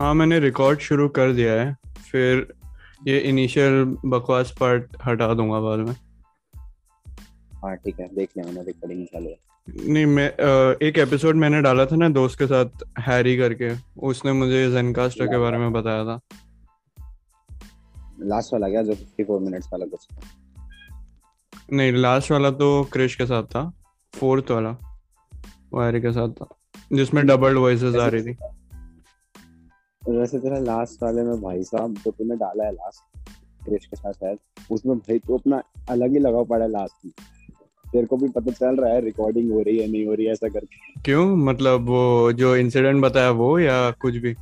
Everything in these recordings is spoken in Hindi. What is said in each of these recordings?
हाँ मैंने रिकॉर्ड शुरू कर दिया है। फिर ये इनिशियल बकवास पार्ट हटा दूँगा बाद में। हाँ ठीक है देख लिया मैंने रिकॉर्डिंग चालू है नहीं मैं एक एपिसोड मैंने डाला था ना दोस्त के साथ हैरी करके। उसने मुझे जेनकास्टर के बारे में बताया था। लास्ट वाला क्या? जो 54 मिनट्स वाला कुछ? नहीं लास्ट वाला तो क्रिश के साथ था। फोर्थ वाला वो हैरी के साथ था जिसमें डबल वॉइसेस आ रही थी। वैसे तेरा लास्ट वाले में भाई साहब जो तूने डाला है लास्ट क्रिश के साथ शायद उसमें भाई तो अपना अलग ही लगा पड़ा है लास्ट में। तेरे को भी पता चल रहा है रिकॉर्डिंग हो रही है नहीं हो रही है ऐसा करके। क्यों? मतलब वो जो इंसिडेंट बताया वो या कुछ भी?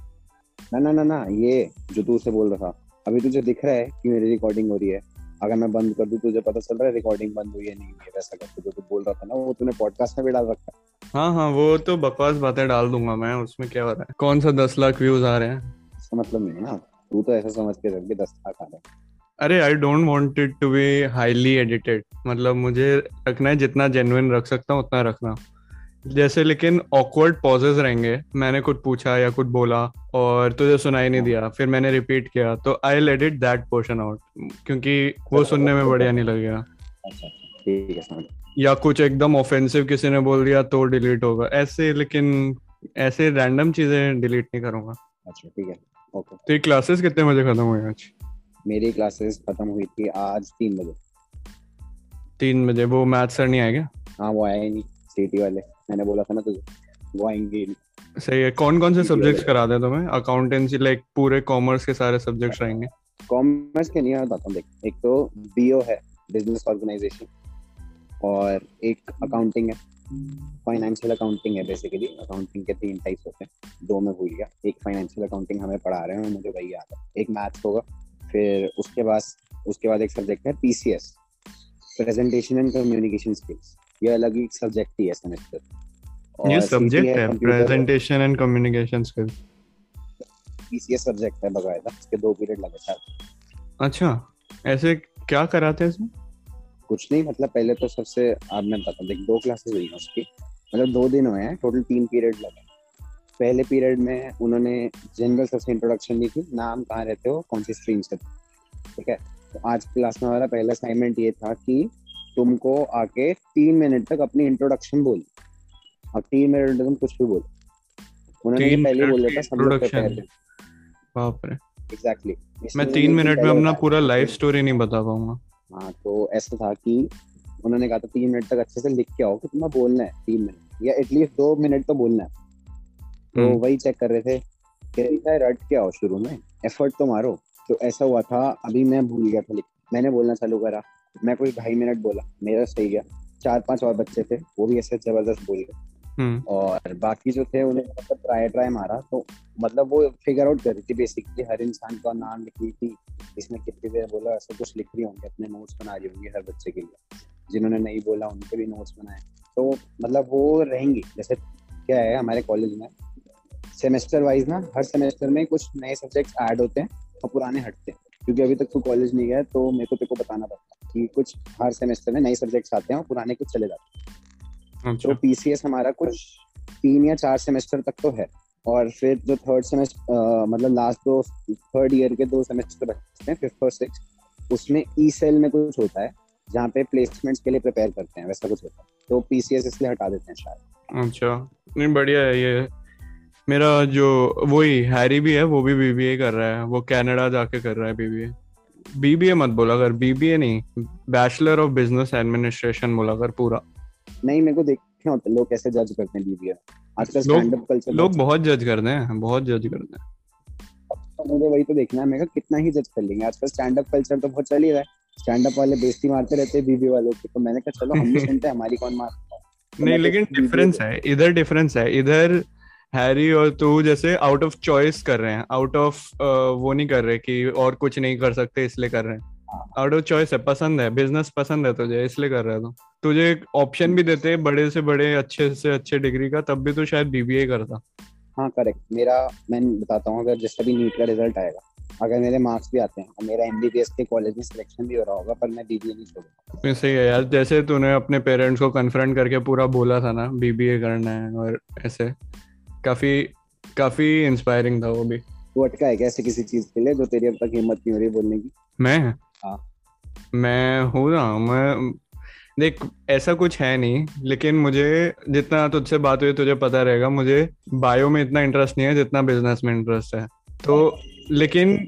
ना ना ना ना ये जो तू उसे बोल रहा था। अभी तुझे दिख रहा है कि मेरी रिकॉर्डिंग हो रही है। अगर मैं बंद कर दूँ तुझे पता चल रहा है रिकॉर्डिंग बंद हुई है नहीं हुई है वैसा करके जो तू बोल रहा था ना वो तूने पॉडकास्ट में भी डाल रखा है। हाँ हाँ वो तो बकवास बातें डाल दूँगा मैं उसमें क्या हो रहा है? कौन सा दस लाख व्यूज़ आ रहे हैं? इसका मतलब नहीं ना तू तो ऐसा समझ के चल के दस लाख आ रहा है। अरे I don't want it to be highly edited मतलब मुझे रखना है जितना जेन्युइन रख सकता हूँ उतना रखना। जैसे लेकिन ऑकवर्ड पॉजेस रहेंगे। मैंने कुछ पूछा या कुछ बोला और तुझे सुनाई नहीं दिया फिर मैंने रिपीट किया तो I edit that portion out क्योंकि वो सुनने में बढ़िया नहीं लगेगा। अच्छा अच्छा ठीक है या कुछ एकदम ऑफेंसिव किसी ने बोल दिया तो डिलीट होगा। ऐसे लेकिन ऐसे रैंडम चीज़ें डिलीट नहीं करूँगा। अच्छा ठीक है। ओके तो ये क्लासेस कितने बजे खत्म हुए आज? मेरी क्लासेस खत्म हुई थी आज तीन बजे। तीन बजे? वो मैथ सर नहीं आए क्या? हाँ वो ही नहीं सीटी वाले। मैंने बोला था ना तुझे वो आएँगे। सही है। कौन कौन से सब्जेक्ट्स करा दे तुम्हें? अकाउंटेंसी लाइक पूरे कॉमर्स के सारे सब्जेक्ट्स रहेंगे। कॉमर्स के नहीं बताता देख। एक तो बीओ है बिज़नेस ऑर्गेनाइजेशन और एक अकाउंटिंग है फाइनेंशियल अकाउंटिंग है बेसिकली अकाउंटिंग के तीन टाइप्स होते हैं दो मैं भूल गया। एक फाइनेंशियल अकाउंटिंग हमें पढ़ा रहे हैं मुझे वही याद है। एक मैथ्स होगा फिर उसके बाद उसके बाद एक सब्जेक्ट है PCS presentation and communication skills ये अलग ही सब्जेक्ट ही है सेमेस्टर ये सब्जेक्ट है presentation and communication skills PCS subject है बकायदा। इसके दो पीरियड लगे अच्छा ऐसे क्या कराते हैं इसमें? कुछ नहीं मतलब पहले तो सबसे अब मैं बताता हूँ देख दो क्लासेस हुई हैं उसकी मतलब दो दिन हुए हैं टोटल तीन पीरियड लगे पहले पीरियड में उन्होंने जनरल सबसे इंट्रोडक्शन दी थी नाम कहाँ रहते हो कौन सी स्ट्रीम से ठीक है? तो आज क्लास में हमारा पहला असाइनमेंट ये था कि तुमको आके तीन मिनट तक अपनी इंट्रोडक्शन बोल और तीन मिनट तुम कुछ भी बोल। उन्होंने पहले बोला था सब लोग बाप रे। एग्जैक्टली मैं तीन मिनट में अपना पूरा लाइफ स्टोरी नहीं बता पाऊँगा। हाँ तो ऐसा था कि उन्होंने कहा था तीन मिनट तक अच्छे से लिख के आओ कि तुम्हें बोलना है तीन मिनट या एटलीस्ट दो मिनट तो बोलना है। तो हम्म। वही चेक कर रहे थे कि रट के आओ शुरू में एफर्ट तो मारो। तो ऐसा हुआ था अभी मैं भूल गया था लिख मैंने बोलना चालू करा मैं कोई ढाई मिनट बोला मेरा सही गया चार पाँच और बच्चे थे वो भी ऐसे ज़बरदस्त बोल गए। और बाकी जो थे उन्हें मतलब ट्राई ट्राई मारा। तो मतलब वो फिगर आउट कर रही थी बेसिकली हर इंसान का नाम लिख रही थी। इसमें कितनी देर बोला ऐसा कुछ लिख रही होंगे, अपने नोट्स बना रही होंगी हर बच्चे के लिए। जिन्होंने नहीं बोला, उनके भी नोट्स बनाए। तो मतलब वो रहेंगी। जैसे क्या है, हमारे कॉलेज में सेमेस्टर वाइज ना, हर सेमेस्टर में कुछ नए सब्जेक्ट्स ऐड होते हैं और पुराने हटते हैं। क्योंकि अभी तक तू कॉलेज नहीं गया तो मेरे को तेरे को बताना पड़ता है कि कुछ हर सेमेस्टर में नए सब्जेक्ट्स आते हैं और पुराने कुछ चले जाते हैं। तो अच्छा। पीसीएस हमारा कुछ तीन या चार सेमेस्टर तक तो है और फिर जो थर्ड सेमेस्टर मतलब लास्ट दो थर्ड ईयर के दो सेमेस्टर बचते हैं फिफ्थ और सिक्स उसमें ई सेल में कुछ होता है जहाँ पे प्लेसमेंट्स के लिए प्रिपेयर करते हैं वैसा कुछ होता है। तो पीसीएस इसलिए हटा देते हैं शायद। अच्छा नहीं बढ़िया है ये। मेरा जो वही हैरी भी है वो भी बीबीए कर रहा है वो कनाडा जाके कर रहा है बीबीए बीबीए मत बोला कर बीबीए नहीं बैचलर ऑफ़ बिज़नेस एडमिनिस्ट्रेशन बोला कर पूरा। नहीं मेरे को देखे होते हैं लोग कैसे जज करते हैं बीबीए आजकल स्टैंड अप कल्चर लोग बहुत जज करते हैं बहुत जज करते हैं। मुझे वही तो देखना है मैं कहा कितना ही जज कर लेंगे। आजकल स्टैंड अप कल्चर तो बहुत चल ही रहा है। स्टैंड अप वाले बेइज्जती मारते रहते हैं बीबी वालों की। तो मैंने कहा चलो हम भी सुनते हैं हमारी कौन मारता है तो नहीं तो लेकिन डिफरेंस है इधर डिफरेंस है। इधर हैरी और तू जैसे आउट ऑफ़ चॉइस कर रहे हैं आउट ऑफ़ वो नहीं कर रहे कि और कुछ नहीं कर सकते इसलिए कर रहे हाँ। आउट ऑफ़ चॉइस है पसंद है बिज़नेस पसंद है तुझे इसलिए कर रहे तू। तुझे एक ऑप्शन भी देते हैं बड़े से बड़े अच्छे से अच्छे डिग्री का तब भी तू शायद बीबीए करता। हाँ करेक्ट मेरा मैं बताता हूँ अगर जैसा भी नीट का रिज़ल्ट आएगा अगर मेरे मार्क्स भी आते हैं और मेरा एमबीबीएस के कॉलेज में सिलेक्शन भी हो रहा होगा पर मैं बीबीए नहीं छोड़ूँगा। सही है यार जैसे तूने अपने पेरेंट्स को कन्फ्रंट करके पूरा बोला था ना बीबीए करना है और ऐसे काफ़ी काफ़ी इंस्पायरिंग था वो भी। तू अटका है कैसे किसी चीज़ के लिए जो तेरी अब तक हिम्मत नहीं हो रही बोलने की? मैं? हाँ। मैं हूँ ना मैं देख ऐसा कुछ है नहीं लेकिन मुझे जितना तुझसे बात हुई तुझे पता रहेगा मुझे बायो में इतना इंटरेस्ट नहीं है जितना बिज़नेस में इंटरेस्ट है। तो लेकिन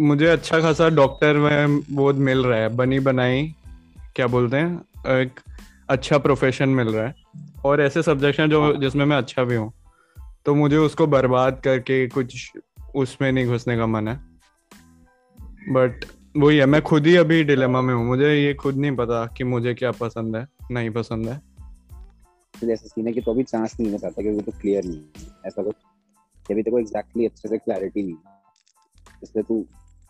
मुझे अच्छा खासा डॉक्टर में वो मिल रहा है बनी बनाई क्या बोलते हैं एक अच्छा प्रोफेशन मिल रहा है। और ऐसे सब्जेक्ट हैं जो जिसमें मैं अच्छा भी हूँ। तो मुझे उसको बर्बाद करके कुछ उसमें नहीं घुसने का मन है। बट वही है मैं खुद ही अभी डिलेमा में हूँ। मुझे ये खुद नहीं पता कि मुझे क्या पसंद है नहीं पसंद है। तो जैसे सीने की तो अभी चांस नहीं लेना चाहता क्योंकि तो क्लियर नहीं है। ऐसा कुछ अभी तेरे को एग्जैक्टली अच्छे से क्लैरिटी नहीं है। इसलिए तू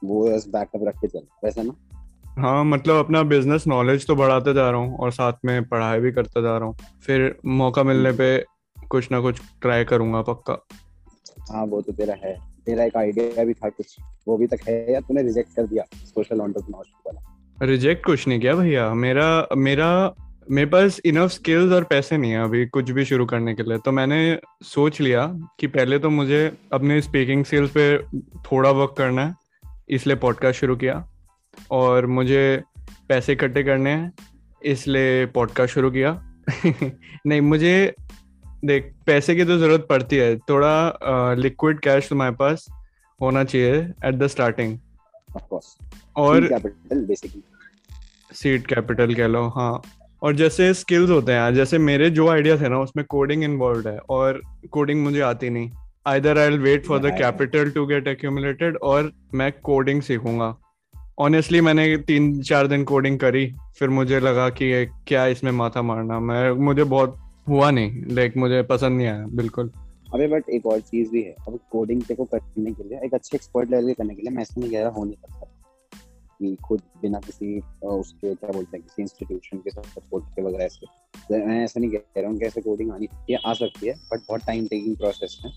वो बस बैकअप रख के चल वैसा ना? हाँ मतलब अपना बिज़नेस नॉलेज तो बढ़ाते जा रहा हूँ और साथ में पढ़ाई भी करता जा रहा हूँ। फिर मौका मिलने पे कुछ ना कुछ ट्राई करूँगा पक्का। हाँ वो तो तेरा है। तेरा एक आइडिया भी था कुछ, वो भी तक है या तूने रिजेक्ट कर दिया सोशल एंटरप्रेन्योरशिप वाला। रिजेक्ट कुछ नहीं किया भैया। मेरा मेरा, मेरे पास इनफ स्किल्स और पैसे नहीं है अभी कुछ भी शुरू करने के लिए। तो मैंने सोच लिया कि पहले तो मुझे अपने स्पीकिंग स्किल्स पे थोड़ा वर्क करना है, इसलिए पॉडकास्ट शुरू किया। और मुझे पैसे इकट्ठे करने हैं, इसलिए पॉडकास्ट शुरू किया। नहीं, मुझे देख पैसे की तो ज़रूरत पड़ती है। थोड़ा लिक्विड कैश तुम्हारे पास होना चाहिए एट द स्टार्टिंग और सीड कैपिटल कह लो हाँ। और जैसे स्किल्स होते हैं जैसे मेरे जो आइडिया थे ना उसमें कोडिंग इन्वॉल्व है और कोडिंग मुझे आती नहीं। Either I wait for the capital to get accumulated और मैं कोडिंग सीखूँगा। ऑनेस्टली मैंने तीन चार दिन कोडिंग करी फिर मुझे लगा कि क्या इसमें माथा मारना। मैं मुझे बहुत हुआ नहीं लाइक मुझे पसंद नहीं आया बिल्कुल। अबे बट एक और चीज़ भी है अब कोडिंग को करने के लिए एक अच्छे एक्सपर्ट लेवल के करने के लिए मैं ऐसा नहीं कह रहा हो नहीं सकता। कि खुद बिना किसी उसके क्या बोलते हैं किसी इंस्टीट्यूशन के सपोर्ट के वगैरह से तो मैं ऐसा नहीं कह रहा हूँ कि ऐसे कोडिंग आनी ये आ सकती है बट बहुत टाइम टेकिंग प्रोसेस है।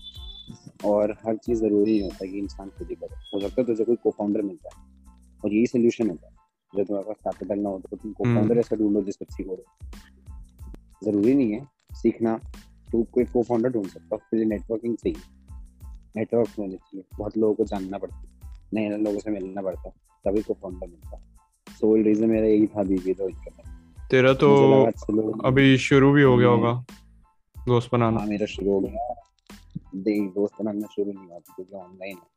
और हर चीज़ ज़रूरी नहीं होता कि इंसान खुद ही करे। हो सकता है तुझे कोई को फाउंडर मिलता है और यही सोल्यूशन होता है। जब तुम्हारे पास कैपिटल ना हो तो तुम को फाउंडर। ऐसा ढूंढो जिस अच्छी कोडो ज़रूरी नहीं है सीखना तू कोई को फाउंडर ढूंढ सकता है नेटवर्किंग चाहिए। नेटवर्क होने चाहिए बहुत लोगों को जानना पड़ता है नए नए लोगों से मिलना पड़ता है तभी को फाउंडर मिलता है। सोल रीजन मेरा यही था बीबी तो तेरा तो अभी शुरू भी हो गया होगा दोस्त बनाना। हाँ मेरा शुरू हो गया। दोस्त बनाना शुरू नहीं हुआ क्योंकि ऑनलाइन है।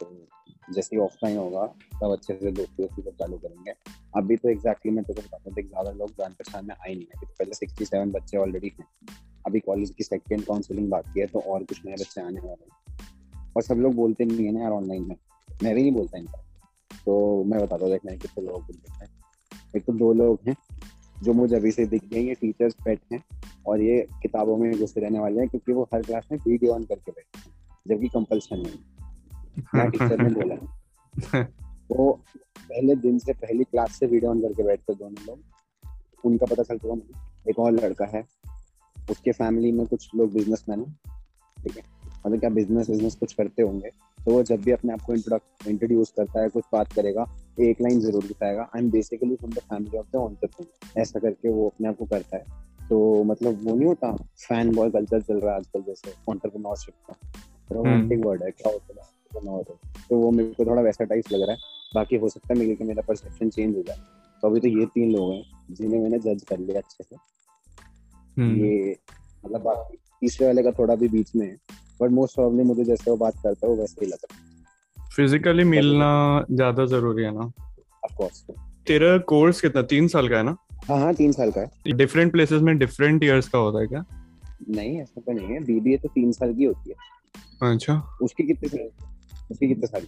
तो जैसे ही ऑफलाइन होगा, तब अच्छे से दोस्ती दोस्ती को चालू करेंगे। अभी तो एग्जैक्टली मैं तो बताता हूँ ज़्यादा लोग जान पहचान में आए नहीं है। तो पहले सिक्सटी सेवन बच्चे ऑलरेडी हैं। अभी कॉलेज की सेकेंड काउंसलिंग बाकी है तो और कुछ नए बच्चे आने वाले हैं। और सब लोग बोलते नहीं है ना यार ऑनलाइन में। मैं भी नहीं बोलता इनका। तो मैं बताता हूँ देखना कितने लोग देखते हैं। एक तो दो लोग हैं, जो मुझे अभी से दिख गए ये टीचर्स बैठ हैं और ये किताबों में घुसे रहने वाले हैं, क्योंकि वो हर क्लास में वीडियो ऑन करके बैठते हैं, जबकि कंपल्सन नहीं टीचर ने बोला। वो पहले दिन से पहली क्लास से वीडियो ऑन करके बैठते दोनों लोग। उनका पता मुझे एक और लड़का है। उसके फैमिली में कुछ लोग बिजनेसमैन है। ठीक है? मतलब क्या बिज़नेस बिज़नेस कुछ करते होंगे? तो वो जब भी अपने आप को इंट्रोड्यूस करता है कुछ बात करेगा एक लाइन ज़रूर बताएगा I am basically from the family of the entrepreneur ऐसा करके वो अपने आप को करता है। तो मतलब वो नहीं होता फ़ैन बॉय कल्चर चल रहा है आजकल जैसे ऑन्टरप्रेन्योरशिप का। रोमांटिक वर्ड है क्या होता है? तो वो मेरे को थोड़ा वैसा टाइप लग रहा है। बाकी हो सकता है मेरे को मेरा परसेप्शन चेंज हो जाए। तो अभी तो ये तीन लोग हैं जिन्हें मैंने जज कर लिया अच्छे से। हम्म। ये मतलब बाकी तीसरे वाले का थोड़ा भी बीच में है। बट मोस्ट प्रॉब्लम मुझे जैसे वो बात करता है वो वैसे ही लगता है। फिजिकली मिलना ज़्यादा ज़रूरी है ना? ऑफ़ कोर्स तेरा कोर्स कितना? तीन साल का है ना? हाँ हाँ तीन साल का है। डिफरेंट प्लेसेस में डिफरेंट ईयर्स का होता है क्या? नहीं ऐसा तो नहीं है। बीबीए तो तीन साल की होती है। अच्छा। उसकी कितने उसकी कितने साल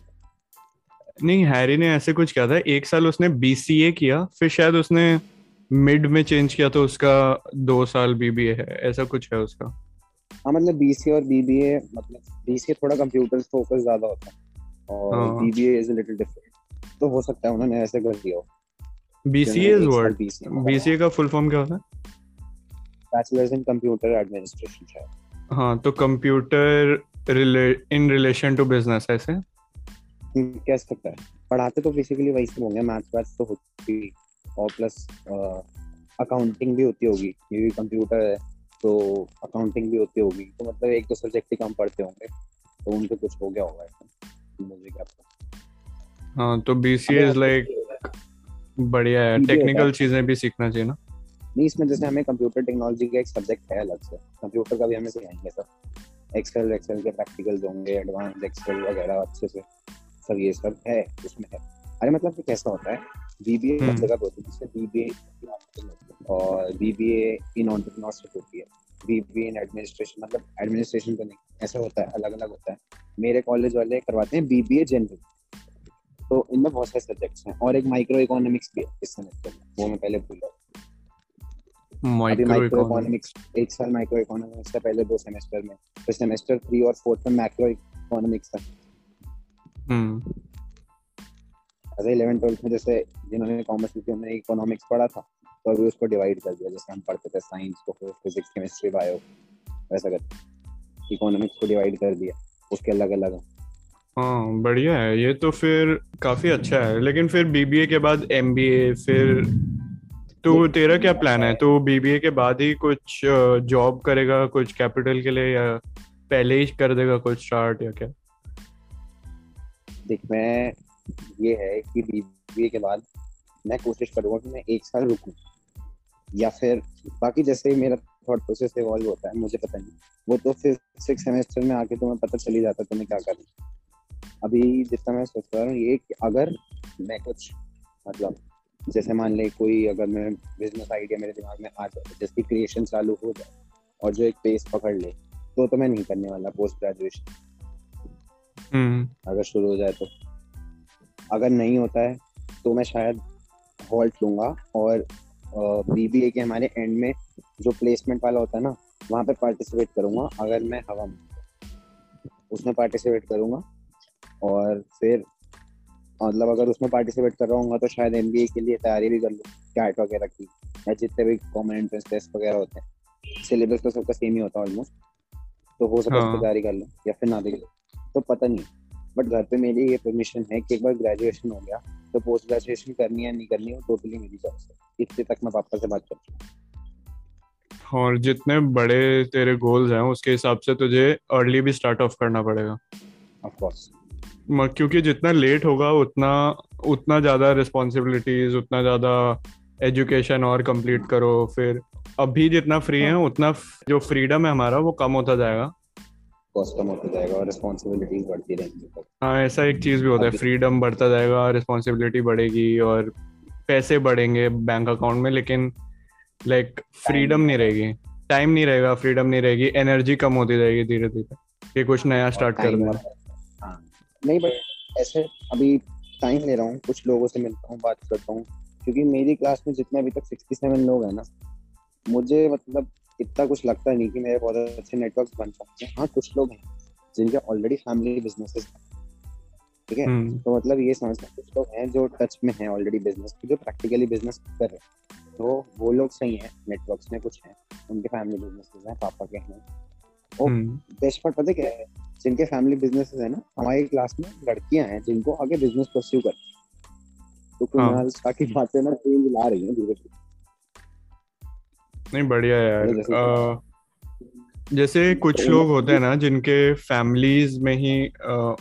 नहीं हैरी ने ऐसे कुछ किया था। एक साल उसने बीसीए किया फिर शायद उसने मिड में चेंज किया तो उसका दो साल बीबीए है। ऐसा कुछ है उसका? हाँ मतलब बीसीए और बीबीए मतलब बीसीए थोड़ा कंप्यूटर फोकस ज़्यादा होता है और BBA is a little different तो हो सकता है उन्होंने ऐसे कर दिया हो। बीसीए इज़ वर्ड बीसीए का फुल फॉर्म क्या होता है बैचलर्स इन कंप्यूटर एडमिनिस्ट्रेशन शायद। हाँ तो computer in relation to business ऐसे? कह सकता है। पढ़ाते तो बेसिकली वही सब होंगे। मैथ्स वैथ्स तो होती और प्लस अकाउंटिंग भी होती होगी। ये भी कंप्यूटर है तो अकाउंटिंग भी होती होगी। तो मतलब एक दो सब्जेक्ट ही कम पढ़ते होंगे। तो उनको कुछ हो गया होगा मुझे क्या पता। हाँ तो बीसीए इज़ लाइक बढ़िया है। टेक्निकल चीज़ें भी सीखना चाहिए ना? नहीं इसमें जैसे हमें कंप्यूटर टेक्नोलॉजी का एक सब्जेक्ट है अलग से। कंप्यूटर का भी हमें सिखाएँगे सब। एक्सेल एक्सेल के प्रैक्टिकल्स होंगे एडवांस एक्सेल वगैरह अच्छे से। सब ये सब है उसमें है। अरे मतलब कि कैसा होता है? बीबीए हम्म। हर जगह होती है जैसे बीबीए और बीबीए इन एंटरप्रेन्योरशिप होती है। बीबीए इन एडमिनिस्ट्रेशन मतलब एडमिनिस्ट्रेशन तो नहीं ऐसा होता है अलग अलग होता है। मेरे कॉलेज वाले करवाते हैं बीबीए जनरल तो इनमें बहुत सारे सब्जेक्ट्स हैं और एक माइक्रो इकोनॉमिक्स भी है इस सेमेस्टर वो मैं पहले भूल रहा अभी माइक्रो इकोनॉमिक्स एक साल माइक्रो इकोनॉमिक्स था पहले दो सेमेस्टर में। फिर सेमेस्टर थ्री और फोर्थ में मैक्रो इकोनॉमिक्स था। हम्म। अरे इलेवन ट्वेल्थ में जैसे जिन्होंने कॉमर्स उन्होंने इकोनॉमिक्स पढ़ा था तो अभी उसको डिवाइड कर दिया। जैसे हम पढ़ते थे साइंस को फिजिक्स केमिस्ट्री बायो वैसा इकोनॉमिक्स को डिवाइड कर दिया उसके अलग अलग हाँ बढ़िया है। ये तो फिर काफ़ी अच्छा है। लेकिन फिर बीबीए के बाद एमबीए फिर तो तेरा क्या प्लान है? तो बीबीए के बाद ही कुछ जॉब करेगा कुछ कैपिटल के लिए या पहले ही कर देगा कुछ स्टार्ट या क्या? देख मैं ये है कि बीबीए के बाद मैं कोशिश करूँगा कि मैं एक साल रुकूं। या फिर बाकी जैसे ही मेरा थॉट प्रोसेस इवॉल्व होता है मुझे पता नहीं। वो तो फिर सिक्स सेमेस्टर में आके तुम्हें पता चल जाता तुम्हें क्या करना अभी जितना मैं सोच रहा हूँ ये कि अगर मैं कुछ मतलब जैसे मान ले कोई अगर मैं बिज़नेस आइडिया मेरे दिमाग में आ जाए जिसकी क्रिएशन चालू हो जाए और जो एक पेस पकड़ ले तो तो मैं नहीं करने वाला पोस्ट ग्रेजुएशन हम्म। अगर शुरू हो जाए तो। अगर नहीं होता है तो मैं शायद हॉल्ट लूँगा और बीबीए के हमारे एंड में जो प्लेसमेंट वाला होता है ना वहाँ पे पार्टिसिपेट करूँगा अगर मैं हवा में। उसमें पार्टिसिपेट करूँगा और फिर मतलब अगर उसमें पार्टिसिपेट कर रहा हूँ तो शायद एमबीए के लिए तैयारी भी कर लूँ कैट वगैरह की या जितने भी कॉमन एंट्रेंस टेस्ट वगैरह होते हैं। सिलेबस तो सबका सेम ही होता है ऑलमोस्ट तो हो सकता है हाँ। तैयारी कर लूँ या फिर ना भी तो पता नहीं। बट घर पे मेरी ये परमिशन है कि एक बार ग्रेजुएशन हो गया तो पोस्ट ग्रेजुएशन करनी है नहीं करनी है टोटली मेरी चॉइस है। इतने तक मैं पापा से बात कर चुका और जितने बड़े तेरे गोल्स हैं उसके हिसाब से तुझे अर्ली भी स्टार्ट ऑफ़ करना पड़ेगा। ऑफ़ कोर्स क्योंकि जितना लेट होगा उतना उतना ज़्यादा रिस्पॉन्सिबिलिटीज उतना ज़्यादा एजुकेशन और कंप्लीट करो। फिर अभी जितना फ्री है उतना जो फ्रीडम है हमारा वो कम होता जाएगा। कॉस्ट कम होता जाएगा और रिस्पॉन्सिबिलिटीज बढ़ती रहेंगी। हाँ ऐसा एक चीज़ भी होता है फ्रीडम बढ़ता जाएगा रिस्पॉन्सिबिलिटी बढ़ेगी और पैसे बढ़ेंगे बैंक अकाउंट में लेकिन लाइक फ्रीडम नहीं रहेगी। टाइम नहीं रहेगा फ्रीडम नहीं रहेगी एनर्जी कम होती जाएगी धीरे धीरे कि कुछ नया स्टार्ट करना। हाँ नहीं बट ऐसे अभी टाइम ले रहा हूँ कुछ लोगों से मिलता हूँ बात करता हूँ क्योंकि मेरी क्लास में जितने अभी तक सिक्सटी सेवन लोग हैं ना मुझे मतलब इतना कुछ लगता नहीं कि मेरे बहुत अच्छे नेटवर्क बन सकते हैं। हाँ कुछ लोग हैं जिनके ऑलरेडी फैमिली बिजनेसेस ठीक है? हम्म। तो मतलब ये समझना कुछ लोग हैं जो टच में हैं ऑलरेडी बिज़नेस जो प्रैक्टिकली बिज़नेस कर रहे हैं। तो वो लोग सही हैं नेटवर्क्स में कुछ हैं उनके फैमिली बिजनेसेस हैं पापा के हैं। हम्म। बेस्ट पार्ट पता क्या है? जिनके फैमिली बिजनेसेस है ना हमारी क्लास में लड़कियाँ हैं जिनको आगे बिज़नेस परस्यू कर तो कुणाल शाह की बातें ना चेंज ला रही हैं धीरे धीरे नहीं बढ़िया यार। जैसे- अ, जैसे कुछ लोग होते हैं ना जिनके फैमिलीज़ में ही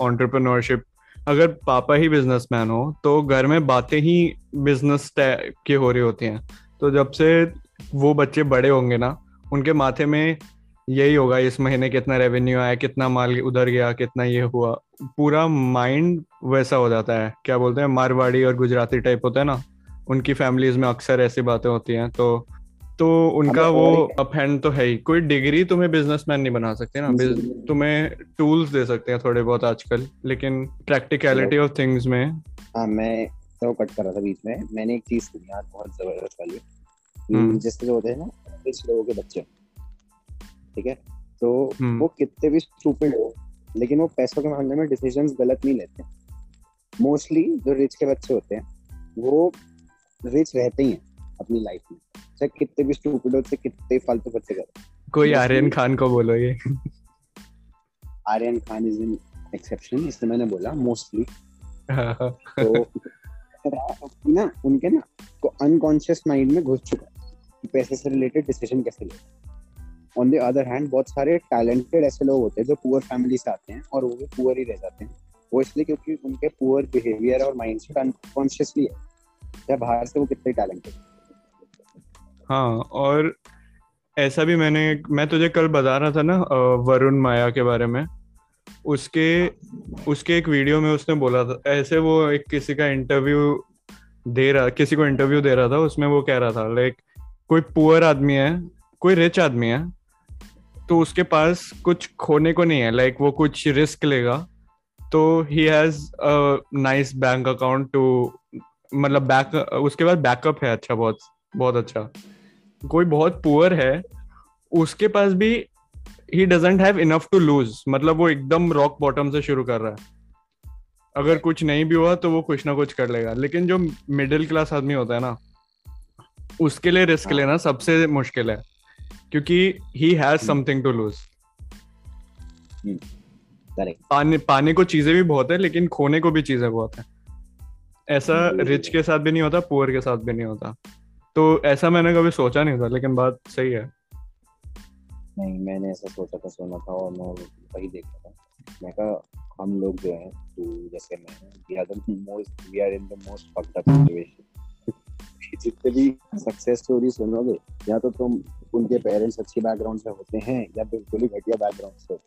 एंटरप्रेन्योरशिप अगर पापा ही बिजनेसमैन हो तो घर में बातें ही बिज़नेस की हो रही होती हैं। तो जब से वो बच्चे बड़े होंगे ना उनके माथे में यही होगा इस महीने कितना रेवेन्यू आया कितना माल उधर गया कितना ये हुआ। पूरा माइंड वैसा हो जाता है। क्या बोलते हैं मारवाड़ी और गुजराती टाइप होता है ना उनकी फैमिलीज़ में अक्सर ऐसी बातें होती हैं। तो तो उनका वो और एक- अप हैंड तो है ही। कोई डिग्री तुम्हें बिजनेसमैन नहीं बना सकते ना। तुम्हें टूल्स दे सकते हैं थोड़े बहुत आजकल लेकिन प्रैक्टिकलिटी ऑफ़ थिंग्स में। हाँ मैं तो कट कर रहा था बीच में। मैंने एक चीज़ सुनी बहुत ज़बरदस्त वाली। हम्म। कि जैसे जो होते हैं ना रिच लोगों के बच्चे। ठीक है? तो हम्म। वो कितने भी स्टूपिड हो लेकिन वो पैसों के मामले में डिसीजंस गलत नहीं लेते। मोस्टली जो रिच के बच्चे होते हैं वो रिच रहते ही हैं अपनी लाइफ में। चाहे कितने भी स्टूपिड हो चाहे कितने फालतू बच्चे करो। कोई आर्यन खान को बोलो ये। Aryan Khan is an exception इसलिए मैंने बोला मोस्टली तो ना उनके ना को अनकॉन्शियस माइंड में घुस चुका है पैसे से रिलेटेड डिसीज़न कैसे ले ऑन द अदर हैंड बहुत सारे टैलेंटेड ऐसे लोग होते हैं जो पुअर फैमिली से आते हैं और वो भी पुअर ही रह जाते हैं। वो इसलिए क्योंकि उनके पुअर बिहेवियर और माइंडसेट अनकॉन्शियसली है। चाहे बाहर से वो कितने टैलेंटेड हाँ। और ऐसा भी मैंने, मैं तुझे कल बता रहा था ना वरुण माया के बारे में। उसके उसके एक वीडियो में उसने बोला था, ऐसे वो एक किसी का इंटरव्यू दे रहा, किसी को इंटरव्यू दे रहा था, उसमें वो कह रहा था लाइक कोई पुअर आदमी है, कोई रिच आदमी है तो उसके पास कुछ खोने को नहीं है लाइक like, वो कुछ रिस्क लेगा। तो he has nice bank account too मतलब बैक उसके पास बैकअप है अच्छा बहुत बहुत अच्छा। कोई बहुत पुअर है उसके पास भी he doesn't have enough to lose मतलब वो एकदम रॉक बॉटम से शुरू कर रहा है। अगर कुछ नहीं भी हुआ तो वो कुछ ना कुछ कर लेगा लेकिन जो मिडिल क्लास आदमी होता है ना उसके लिए रिस्क हाँ. लेना सबसे मुश्किल है। क्योंकि he has something to lose पाने पाने को चीज़ें भी बहुत है लेकिन खोने को भी चीज़ें बहुत है। ऐसा रिच के साथ भी नहीं होता पुअर के साथ भी नहीं होता। तो ऐसा मैंने कभी सोचा नहीं था लेकिन बात सही है। नहीं मैंने ऐसा सोचा था सुना था और मैं वही देख रहा था। मैं कहा हम लोग जो है तू जैसे मैं we are the most we are in the most fucked up situation जितने भी सक्सेस स्टोरी सुनोगे या तो तुम उनके पेरेंट्स अच्छी बैकग्राउंड से होते हैं या बिल्कुल ही घटिया बैकग्राउंड से।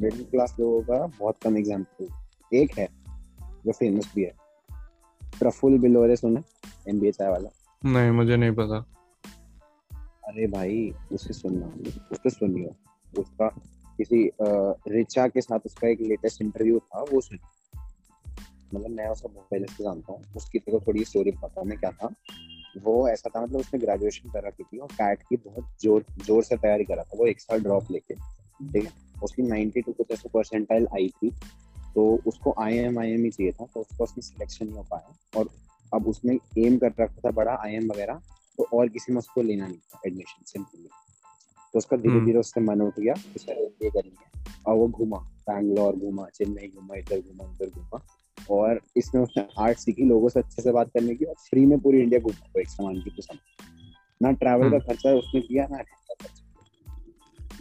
मिडिल क्लास लोगों का बहुत कम एग्ज़ाम्पल एक है जो फ़ेमस भी है। प्रफुल बिलोरे सुना? एमबीए चाय वाला? नहीं मुझे नहीं पता। अरे भाई उसे सुनना उसको सुनियो। उसका किसी रिचा के साथ उसका एक लेटेस्ट इंटरव्यू था वो सुन मतलब मैं उसका पहले से जानता हूँ। उसकी तो थोड़ी स्टोरी बताता हूँ मैं क्या था। वो ऐसा था मतलब उसने ग्रेजुएशन कर रखी थी और कैट की बहुत ज़ोर ज़ोर से तैयारी करा था वो एक साल ड्रॉप लेके ठीक है? उसकी 92 कुछ ऐसे परसेंटाइल आई थी तो उसको आई एम आई एम ही चाहिए था तो उसका उसमें सिलेक्शन नहीं हो पाया और अब उसने एम कर रखा था बड़ा आई एम वगैरह तो और किसी में उसको लेना नहीं था एडमिशन सिंपली तो उसका धीरे हम्म। धीरे उससे मन उठ गया ये करेंगे और वो घूमा बैंगलोर घूमा चेन्नई घूमा इधर घूमा उधर घूमा। और इसमें उसने आर्ट सीखी लोगों से अच्छे से बात करने की और फ्री में पूरी इंडिया घूमा वो एक सामान की तो ना ट्रैवल का हम्म। खर्चा उसने किया ना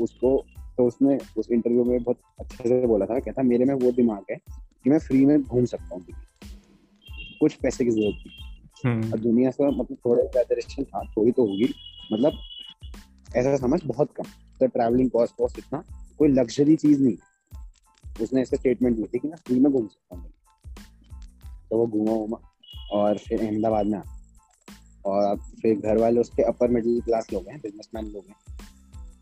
उसको तो उसने उस इंटरव्यू में बहुत अच्छे से बोला था कहता मेरे में वो दिमाग है कि मैं फ्री में घूम सकता हूँ। कुछ पैसे की ज़रूरत थी हम्म। और दुनिया से मतलब थोड़ा था थोड़ी तो होगी। मतलब ऐसा समझ बहुत कम। तो ट्रैवलिंग कॉस्ट कॉस्ट इतना कोई लग्जरी चीज़ नहीं। उसने ऐसे स्टेटमेंट दी थी कि मैं फ्री में घूम सकता हूँ। तो वो घूमा घूमा। और फिर अहमदाबाद में और अब फिर घर वाले उसके अपर मिडिल क्लास लोग हैं बिजनेसमैन लोग हैं।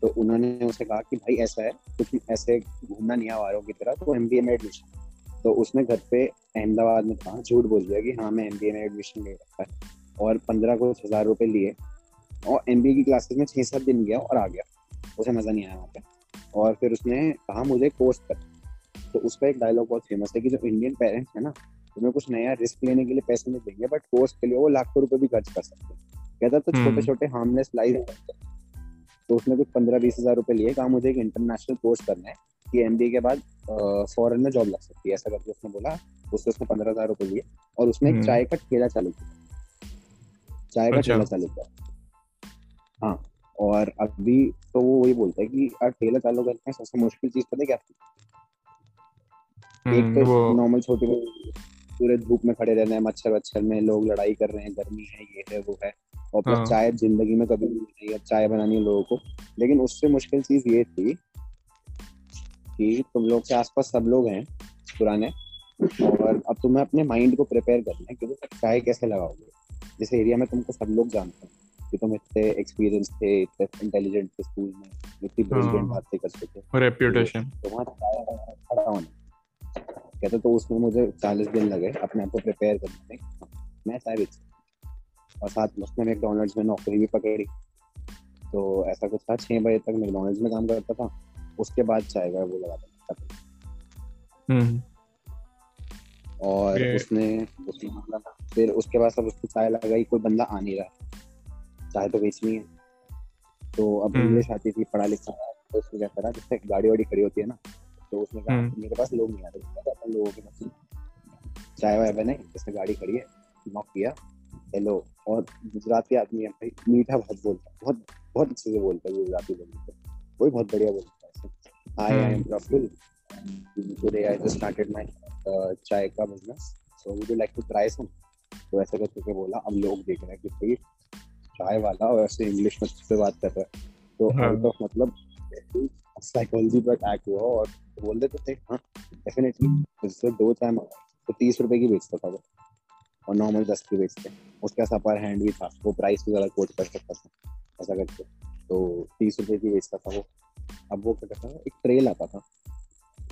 तो उन्होंने उसे कहा कि भाई ऐसा है, कुछ ऐसे घूमना नहीं आ की तरह तो एम बी ए में एडमिशन तो उसने घर पे अहमदाबाद में था झूठ बोल दिया कि हाँ मैं एम बी ए में एडमिशन ले रखा है। और पंद्रह कुछ हज़ार रुपए लिए। और एम बी ए की क्लासेस में छः सात दिन गया और आ गया। उसे मज़ा नहीं आया वहाँ पे। और फिर उसने कहा, मुझे कोर्स कर। तो उसका एक डायलॉग बहुत फ़ेमस है कि जो इंडियन पेरेंट्स है ना तुम्हें कुछ नया रिस्क लेने के लिए पैसे नहीं देंगे बट कोर्स के लिए वो लाखों रुपए भी खर्च कर सकते हैं। कहता तो छोटे छोटे हार्मलेस लाइफ तो उसने कुछ पंद्रह बीस हज़ार रुपए लिए। कहा मुझे एक इंटरनेशनल कोर्स करना है कि एम के बाद फॉरन में जॉब लग सकती है। ऐसा करके उसने बोला उससे उसने पंद्रह हज़ार रुपए लिए और उसने एक हम्म। चाय का ठेला चालू किया। चाय का अच्छा। ठेला चालू किया। हाँ और अभी तो वो वही बोलता है कि ठेला चालू करने में सबसे मुश्किल चीज़ पता है क्या? एक हम्म, तो नॉर्मल छोटी पूरे धूप में खड़े रहना है मच्छर वच्छर में लोग लड़ाई कर रहे हैं गर्मी है ये है वो है। और प्लस हाँ। चाय ज़िंदगी में कभी नहीं है चाय बनानी है लोगों को। लेकिन उससे मुश्किल चीज़ ये थी कि तुम लोग के आसपास सब लोग हैं पुराने और अब तुम्हें अपने माइंड को प्रिपेयर करना है कि तुम चाय कैसे लगाओगे। जिस एरिया में तुमको सब लोग जानते हैं कि तुम इतने एक्सपीरियंस थे इतने इंटेलिजेंट थे स्कूल में इतनी ब्रिलियंट हाँ। बातें करते थे। रेप्यूटेशन तो वहाँ खड़ा होना। कहते तो उसमें मुझे चालीस दिन लगे अपने आप को प्रिपेयर करने में। मैं चाय बेच और साथ में उसने मैकडोनल्ड्स में नौकरी भी पकड़ी। तो ऐसा कुछ था छः बजे तक मैकडोनल्ड्स में काम करता था उसके बाद चाय का वो लगाता था। हम्म। और उसने उसने मतलब फिर उसके बाद सब उसको चाय लगाई कोई बंदा आ नहीं रहा। चाय तो बेचनी है। तो अब इंग्लिश हम्म। आती थी पढ़ा लिखा तो उसने क्या करा जिससे गाड़ी वाड़ी खड़ी होती है ना तो उसने कहा हम्म। मेरे पास लोग नहीं आ रहे अपन लोगों के पास। चाय वाय बने जैसे गाड़ी खड़ी है नॉक किया हेलो और गुजराती आदमी है भाई मीठा बहुत बोलता बहुत बहुत अच्छे से बोलता है गुजराती लोग वो भी बहुत बढ़िया बोलता है hi I am Praful today I just started my chai का business so would you like to try some तो ऐसे करके के बोला अब लोग देख रहे हैं कि भाई चाय वाला और ऐसे इंग्लिश में से बात कर रहा है। तो आउट ऑफ़ मतलब साइकोलॉजी पर अटैक हुआ और बोल देते थे हाँ डेफिनेटली इससे दो चाय तो तीस रुपए की बेचता था वो और नॉर्मल दस की बेचते उसके पास अपर हैंड भी था वो प्राइस भी ज़्यादा कोट कर सकता था ऐसा करके। तो तीस रुपए की बेचता था वो। अब वो क्या करता था एक ट्रे लाता था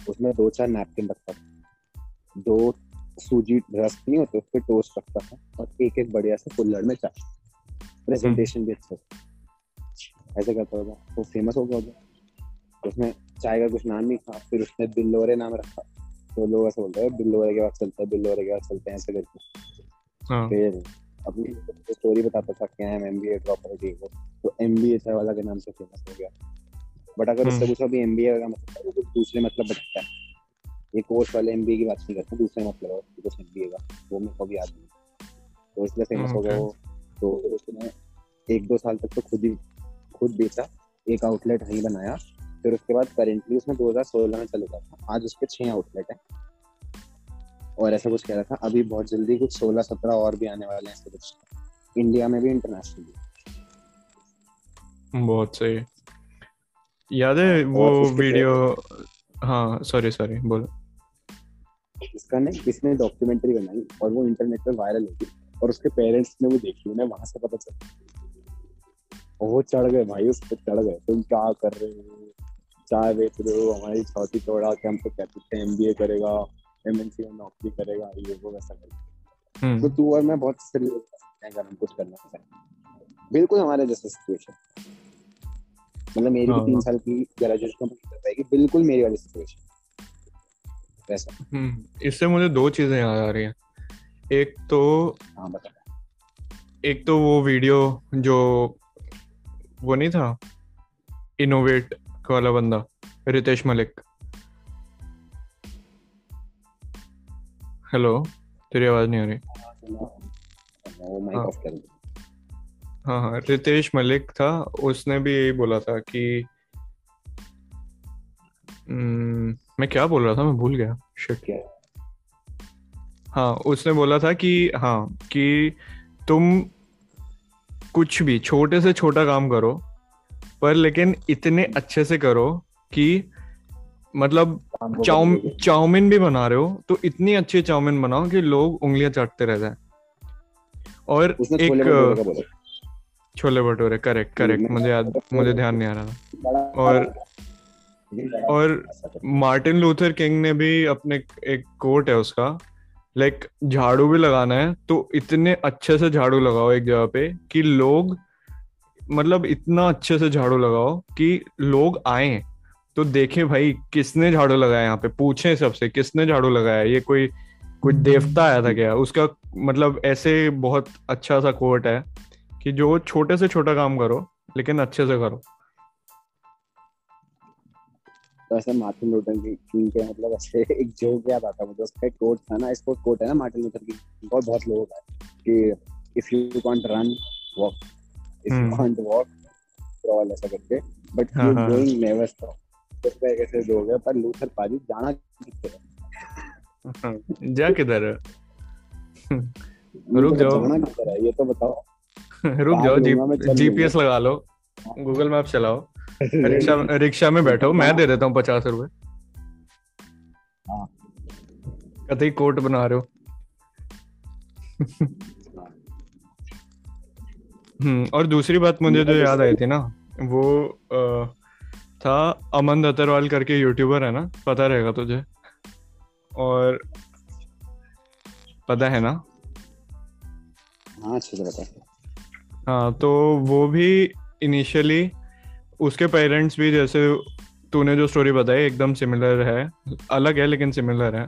उसमें दो चार नैपकिन रखता था दो सूजी रस नहीं होते उस पर टोस्ट रखता था और एक एक बढ़िया से कुल्लड़ में चाय प्रेजेंटेशन भी अच्छा ऐसे करता होगा वो फ़ेमस हो गया होगा। उसने चाय का कुछ नाम नहीं था फिर उसने बिल्लोरे नाम रखा। तो लोग ऐसे बोलते हैं बिल्लोरे के बाद चलते हैं बिल्लोरे के बाद चलते हैं ऐसे करके। हाँ। फिर अपनी स्टोरी बताता था क्या है एम बी ए ड्रॉप कर वो। तो एम बी ए वाला के नाम से फ़ेमस हो गया। बट अगर उससे पूछो अभी एम बी ए का मतलब वो दूसरे मतलब बचता है। ये कोर्स वाले एम बी ए की बात नहीं करते दूसरे मतलब कुछ एम बी ए का। वो मेरे को भी याद नहीं। तो इसलिए फ़ेमस हो गया वो। तो उसने एक दो साल तक तो खुद ही खुद बेचा एक आउटलेट वहीं बनाया। फिर उसके बाद करेंटली उसमें 2016 में चले था। आज उसके छह आउटलेट है। और ऐसा कुछ कह रहा था अभी बहुत जल्दी कुछ सोलह सत्रह और भी आने वाले हैं ऐसे कुछ। इंडिया में भी इंटरनेशनल बहुत सही। याद है वो वीडियो हाँ सॉरी सॉरी बोलो। इसका ने किसने डॉक्यूमेंट्री बनाई और वो इंटरनेट पर वायरल होगी और उसके पेरेंट्स ने वो देखी उन्हें वहाँ से पता चला। वो चढ़ गए भाई उस पर चढ़ गए। तुम क्या कर रहे हो? चाय बेच रहे हो हमारी छौती तोड़ा के हम तो कहते थे एमबीए करेगा एमएनसी में नौकरी करेगा ये वो वैसा करेगा हम्म। तो तू और मैं बहुत अगर हम कुछ करना चाहें। बिल्कुल हमारे जैसे सिचुएशन मतलब मेरी भी तीन हाँ। साल की ग्रेजुएशन कंप्लीट कर पाएगी बिल्कुल मेरी वाली सिचुएशन वैसा। हम्म, इससे मुझे दो चीज़ें याद आ रही हैं। एक तो हाँ बता। एक तो वो वीडियो जो वो नहीं था इनोवेट वाला बंदा रितेश मलिक। हेलो तेरी आवाज़ नहीं आ रही। हाँ हाँ रितेश मलिक था उसने भी यही बोला था कि हम्म, मैं क्या बोल रहा था मैं भूल गया शिट हाँ उसने बोला था कि हाँ कि तुम कुछ भी छोटे से छोटा काम करो पर लेकिन इतने अच्छे से करो कि मतलब चाउमिन भी बना रहे हो तो इतनी अच्छी चाउमिन बनाओ कि लोग उंगलियाँ चाटते रह जाए। और एक छोले भटूरे करेक्ट करेक्ट मुझे याद मुझे ध्यान नहीं आ रहा था। और और मार्टिन लूथर किंग ने भी अपने एक कोट है उसका लाइक झाड़ू भी लगाना है तो इतने अच्छे से झाड़ू लगाओ एक जगह पे कि लोग मतलब इतना अच्छे से झाड़ू लगाओ कि लोग आए तो देखे भाई किसने झाड़ू लगाया यहाँ पे, पूछे सबसे, किसने झाड़ू लगाया? ये कोई कोई देवता आया था क्या? उसका मतलब ऐसे बहुत अच्छा सा कोट है कि जो छोटे से छोटा काम करो, लेकिन अच्छे से करो। तो ऐसे मार्टिन लूथर किंग के मतलब ऐसे एक जोक याद आता मुझे, उसका एक कोट था ना, इसको कोट है ना मार्टिन लूथर किंग और बहुत लोगों का, कि if you can't run walk ऐसा करके। स्टॉप उसका एक ऐसे जोक है पर लूथर पाजी जाना किधर है? जा किधर है? रुक जाओ। जाना किधर है? ये तो बताओ। रुक जाओ जीपीएस लगा लो। गूगल मैप चलाओ। रिक्शा रिक्शा में बैठो। मैं दे देता हूँ पचास रुपए। हाँ। कतई कोट बना रहे हो। और दूसरी बात मुझे जो याद आई थी ना वो आ, था अमन दत्तरवाल करके यूट्यूबर है ना पता रहेगा तुझे। और पता है ना? हाँ अच्छे से पता हाँ। तो वो भी इनिशियली उसके पेरेंट्स भी जैसे तूने जो स्टोरी बताई एकदम सिमिलर है अलग है लेकिन सिमिलर है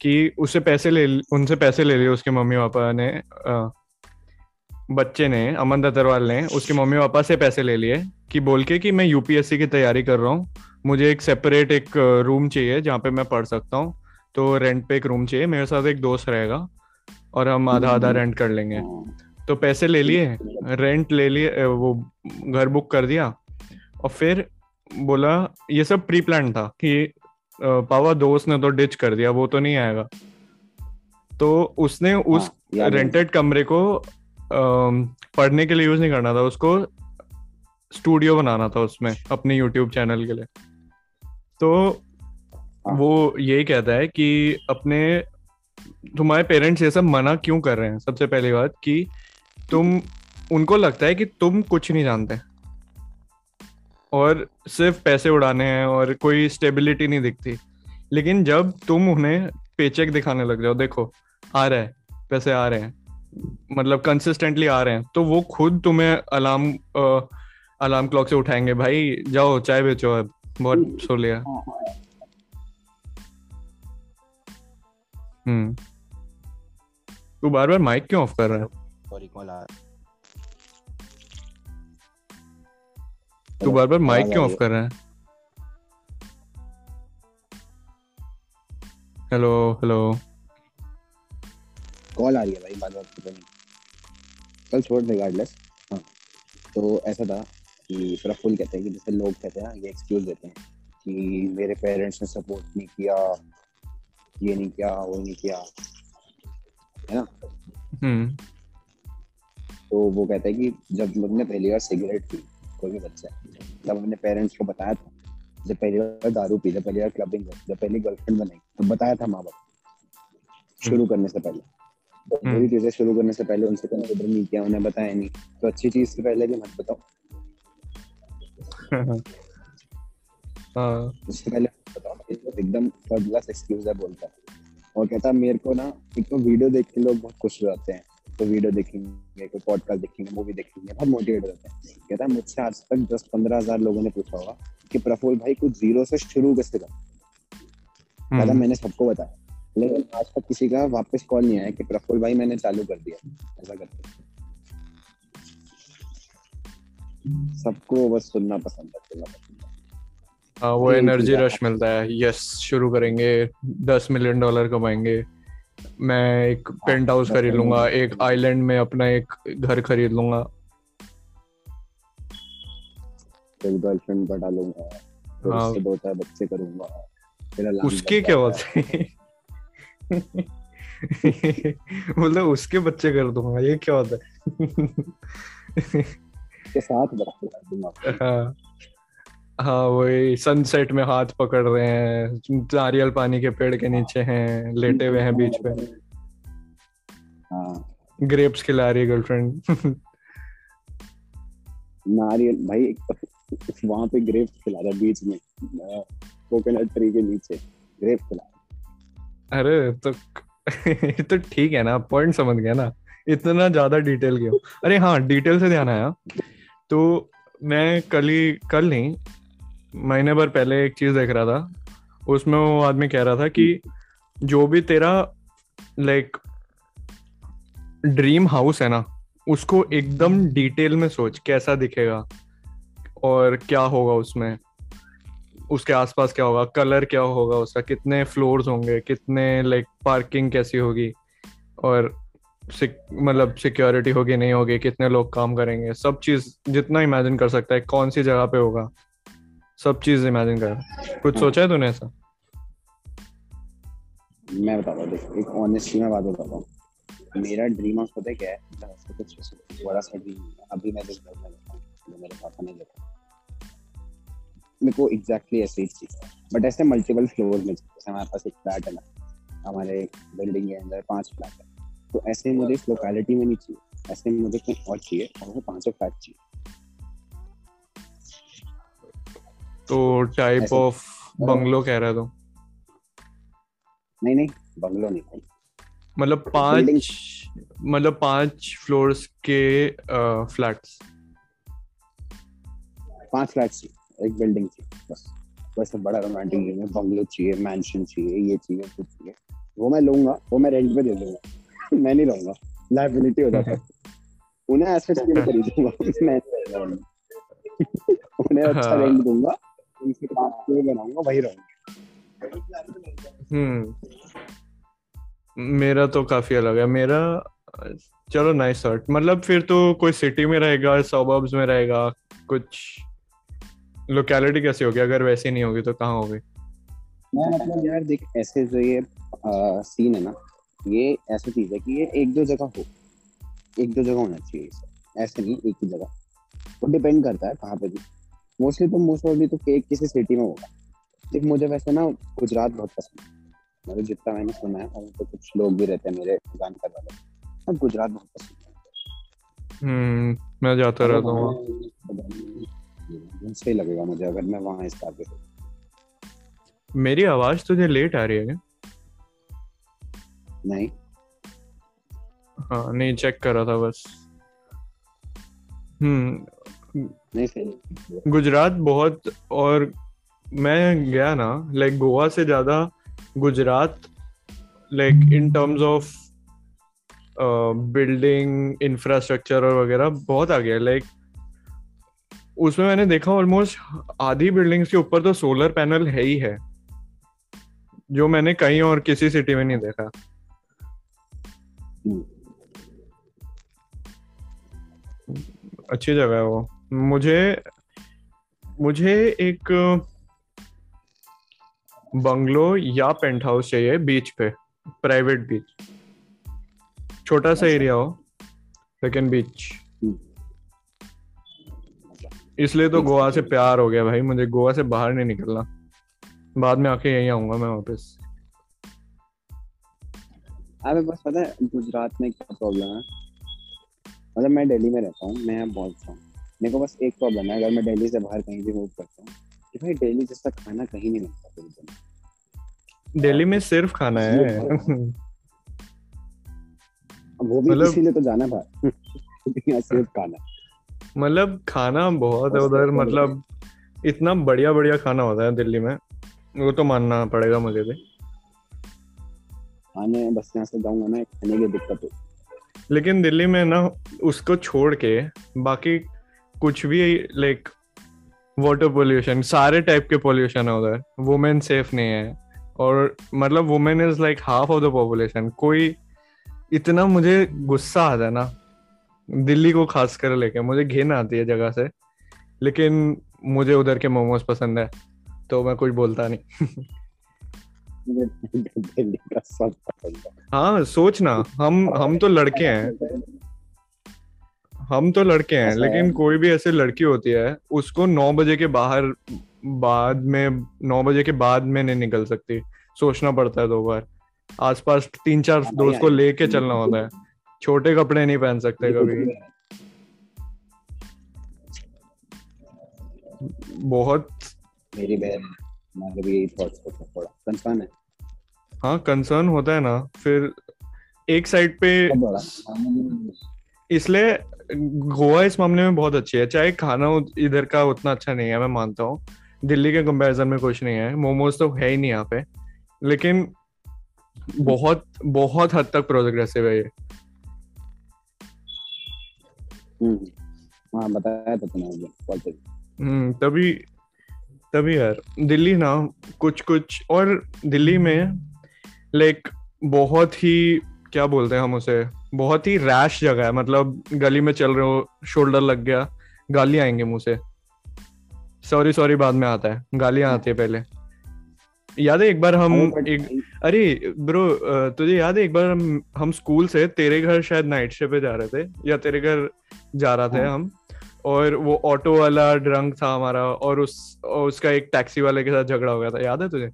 कि उससे पैसे ले उनसे पैसे ले लिए उसके मम्मी पापा ने आ, बच्चे ने अमन दत्तरवाल ने उसके मम्मी पापा से पैसे ले लिए कि बोल के कि मैं यूपीएससी की तैयारी कर रहा हूँ। मुझे एक सेपरेट एक रूम चाहिए जहाँ पे मैं पढ़ सकता हूँ। तो रेंट पे एक रूम चाहिए। मेरे साथ एक दोस्त रहेगा और हम आधा आधा रेंट कर लेंगे। हाँ। तो पैसे ले लिए रेंट ले लिए वो घर बुक कर दिया और फिर बोला ये सब प्री प्लान था कि पावा दोस्त ने तो डिच कर दिया वो तो नहीं आएगा। तो उसने उस रेंटेड कमरे को पढ़ने के लिए यूज़ नहीं करना था उसको स्टूडियो बनाना था उसमें अपने यूट्यूब चैनल के लिए। तो हाँ। वो यही कहता है कि अपने तुम्हारे पेरेंट्स ये सब मना क्यों कर रहे हैं? सबसे पहली बात कि तुम उनको लगता है कि तुम कुछ नहीं जानते। और सिर्फ़ पैसे उड़ाने हैं और कोई स्टेबिलिटी नहीं दिखती। लेकिन जब तुम उन्हें पेचेक दिखाने लग जाओ देखो आ रहा है पैसे आ रहे हैं। मतलब कंसिस्टेंटली आ रहे हैं। तो वो खुद तुम्हें अलार्म अलार्म क्लॉक से उठाएँगे भाई जाओ चाय बेचो अब बहुत सो लिया। हम्म। तू बार बार माइक क्यों ऑफ़ कर रहा है? सॉरी कॉल आ तू बार बार माइक क्यों ऑफ़ कर रहा है? हेलो हेलो कॉल आ रही है भाई बार बार पता नहीं। कल छोड़ रिगार्डलेस हाँ। तो ऐसा था कि प्रफुल कहते हैं कि जैसे लोग कहते हैं ये एक्सक्यूज देते हैं कि मेरे पेरेंट्स ने सपोर्ट नहीं किया ये नहीं किया वो नहीं किया। है ना? हम्म। तो वो कहता है कि जब मैंने पहली बार सिगरेट पी कोई भी बच्चा जब अपने पेरेंट्स को बताया था। जब पहली बार दारू पी जब पहली बार क्लबिंग जब पहली गर्लफ्रेंड बनाई तो बताया था माँ बाप। शुरू करने से पहले। तो हम्म। चीज़ें शुरू करने से पहले उनसे कंसिडर नहीं किया उन्हें बताया नहीं। तो अच्छी चीज़ से पहले भी मत बताओ। हाँ। उससे पहले बताओ एकदम थर्ड क्लास एक्सक्यूज है बोलता। है और कहता मेरे को ना एक तो वीडियो देख के लोग बहुत खुश हो जाते हैं। तो वीडियो देखेंगे कोई पॉडकास्ट देखेंगे मूवी देखेंगे बहुत मोटिवेट होते हैं। कहता है मुझसे आज तक दस पंद्रह हज़ार लोगों ने पूछा होगा कि प्रफुल भाई कुछ ज़ीरो से शुरू कैसे कर? कहता हम्म। मैंने सबको बताया। लेकिन आज तक किसी का वापस कॉल नहीं आया कि प्रफुल भाई मैंने चालू कर दिया। ऐसा करके सबको बस सुनना पसंद है सुनना पसंद है। हाँ वो एनर्जी रश मिलता है। यस शुरू करेंगे। दस मिलियन डॉलर कमाएँगे। मैं एक पेंट हाउस खरीद लूँगा। एक आइलैंड में अपना एक घर खरीद लूँगा। फिर गर्लफ्रेंड बढ़ा लूँगा। फिर हाँ, उससे दो चार बच्चे करूँगा। उसके क्या होते मतलब उसके बच्चे कर दूँगा ये क्या होता है? के साथ हाँ। हाँ। वही सनसेट में हाथ पकड़ रहे हैं नारियल पानी के पेड़ के नीचे हैं लेटे हुए हैं बीच पे। हाँ। ग्रेप्स खिला रही है गर्लफ्रेंड नारियल भाई वहाँ पे ग्रेप्स खिला रहा बीच में कोकोनट ट्री के नीचे ग्रेप्स खिला अरे तो तो ठीक है ना पॉइंट समझ गया ना। इतना ज़्यादा डिटेल क्यों? अरे हाँ डिटेल से ध्यान आया। तो मैं कल ही, कल नहीं, महीने भर पहले एक चीज़ देख रहा था। उसमें वो आदमी कह रहा था कि जो भी तेरा लाइक ड्रीम हाउस है ना, उसको एकदम डिटेल में सोच, कैसा दिखेगा और क्या होगा उसमें। उसके आसपास क्या होगा? कलर क्या होगा उसका? कितने फ्लोर्स होंगे? कितने लाइक पार्किंग कैसी होगी? और मतलब सिक्योरिटी होगी नहीं होगी? कितने लोग काम करेंगे? सब चीज़ जितना इमेजिन कर सकता है कौन सी जगह पे होगा? सब चीज़ इमेजिन कर। कुछ हाँ। सोचा है तूने ऐसा? मैं बताता हूँ देख एक ऑनेस्टली में बात बताता हूँ। मेरा ड्रीम हाउस पता है क्या है? कुछ बड़ा सा ड्रीम अभी मैं देख रहा मेरे पापा ने देखा। मेरे को एग्जैक्टली ऐसे ही चाहिए बट ऐसे मल्टीपल फ्लोर में जैसे हमारे पास एक फ्लैट है ना हमारे बिल्डिंग के अंदर पाँच फ्लैट है। तो ऐसे मुझे इस लोकेलिटी में नहीं चाहिए। ऐसे मुझे कहीं और चाहिए और वो पाँचों फ्लैट चाहिए। तो टाइप ऑफ़ बंगलो कह रहा तो नहीं नहीं बंगलो नहीं भाई। मतलब पाँच मतलब पाँच फ्लोर्स के फ्लैट्स पाँच फ्लैट्स एक बिल्डिंग चाहिए बस। वैसे बड़ा रोमांटिक है बंगलो चाहिए मैंशन चाहिए ये चाहिए कुछ चाहिए। वो मैं लूँगा वो मैं रेंट पे दे दूँगा। मैं नहीं रहूँगा लाइबिलिटी हो जाता है। उन्हें एसेट्स के लिए खरीदूँगा। मैं उन्हें अच्छा रेंट हाँ। दूँगा उनसे काम बनाऊँगा वही रहूँगा। हम्म। मेरा तो काफ़ी अलग है। मेरा चलो नाइस शॉट मतलब फिर तो कोई सिटी में रहेगा सबर्ब्स में रहेगा कुछ लोकेलिटी कैसी होगी? अगर वैसे नहीं होगी तो कहाँ होगी? मैं मतलब यार देख ऐसे जो ये सीन है ना ये ऐसी चीज़ है कि ये एक दो जगह हो। एक दो जगह होना चाहिए ऐसे नहीं एक ही जगह। वो डिपेंड करता है कहाँ पे भी। मोस्टली तो मोस्ट ऑफली तो फेक किसी सिटी में होगा। देख मुझे वैसे ना गुजरात बहुत पसंद है। मतलब जितना मैंने सुना है वहाँ पे कुछ लोग भी रहते हैं मेरे जानकार वाले अब गुजरात बहुत पसंद है। हम्म मैं जाता रहता हूँ। सही लगेगा मुझे अगर मैं वहाँ इस्टेब्लिश हूँ मेरी आवाज़ तुझे लेट आ रही है क्या? नहीं। हाँ नहीं चेक कर रहा था बस। हम्म नहीं सही गुजरात बहुत और मैं गया ना लाइक गोवा से ज़्यादा Gujarat like in terms of building infrastructure और वगैरह बहुत आ गया लाइक उसमें मैंने देखा ऑलमोस्ट आधी बिल्डिंग्स के ऊपर तो सोलर पैनल है ही है जो मैंने कहीं और किसी सिटी में नहीं देखा। अच्छी जगह है वो मुझे मुझे एक बंगलो या पेंट हाउस चाहिए बीच पे प्राइवेट बीच छोटा सा अच्छा। एरिया हो लेकिन बीच। इसलिए तो गोवा से प्यार हो गया भाई मुझे गोवा से बाहर नहीं निकलना। बाद में आके यहीं आऊँगा मैं वापस। अबे बस पता है गुजरात में क्या प्रॉब्लम है? मतलब मैं दिल्ली में रहता हूँ मैं यहाँ बहुत हूँ। मेरे को बस एक प्रॉब्लम है अगर मैं दिल्ली से बाहर कहीं भी मूव करता हूँ कि भाई दिल्ली जैसा खाना कहीं नहीं मिलता पूरी दुनिया दिल्ली में सिर्फ़ खाना है। वो भी मतलब- इसीलिए तो जाना बाहर। सिर्फ़ खाना। मतलब खाना बहुत है उधर मतलब इतना बढ़िया बढ़िया खाना होता है दिल्ली में। वो तो मानना पड़ेगा मुझे भी। खाने बस यहाँ से जाऊँगा ना खाने की दिक्कत हो। लेकिन दिल्ली में ना उसको छोड़ के बाकी कुछ भी लाइक वाटर पोल्यूशन सारे टाइप के पोल्यूशन है उधर। वुमेन सेफ़ नहीं है। और मतलब women is like half of the population कोई इतना मुझे गुस्सा आता है ना दिल्ली को खास कर लेके मुझे घिन आती है जगह से लेकिन मुझे उधर के मोमोज पसंद है तो मैं कुछ बोलता नहीं। मुझे दिल्ली का सब है हाँ सोचना हम हम तो लड़के हैं। हम तो लड़के हैं लेकिन। कोई भी ऐसे लड़की होती है उसको नौ बजे के बाहर बाद में नौ बजे के बाद में नहीं निकल सकती। सोचना पड़ता है दो बार। आसपास तीन चार हाँ, दोस्त को लेके चलना होता है। छोटे कपड़े नहीं पहन सकते कभी। बहुत। मेरी बहन हमारे भी यही थॉट्स कंसर्न है? हाँ कंसर्न होता है ना फिर एक साइड पे इसलिए गोवा इस मामले में बहुत अच्छी है। चाहे खाना इधर का उतना अच्छा नहीं है मैं मानता हूँ। दिल्ली के कंपैरिजन में कुछ नहीं है। मोमोज तो है ही नहीं यहाँ पे। लेकिन बहुत बहुत हद तक प्रोग्रेसिव है ये। हाँ बताया था तुमने हम्म तभी तभी यार, दिल्ली ना कुछ कुछ और दिल्ली में लाइक बहुत ही, क्या बोलते हैं हम उसे, बहुत ही रैश जगह है मतलब गली में चल रहे हो शोल्डर लग गया, गालियाँ आएँगे मुँह से। सॉरी सॉरी बाद में आता है, गालियाँ आती है पहले। याद है एक बार हम एक अरे ब्रो तुझे याद है एक बार हम हम स्कूल से तेरे घर शायद नाइट शे पे जा रहे थे या तेरे घर जा रहा थे। हम और वो ऑटो वाला ड्रंक था हमारा और उस और उसका एक टैक्सी वाले के साथ झगड़ा हो गया था याद है तुझे?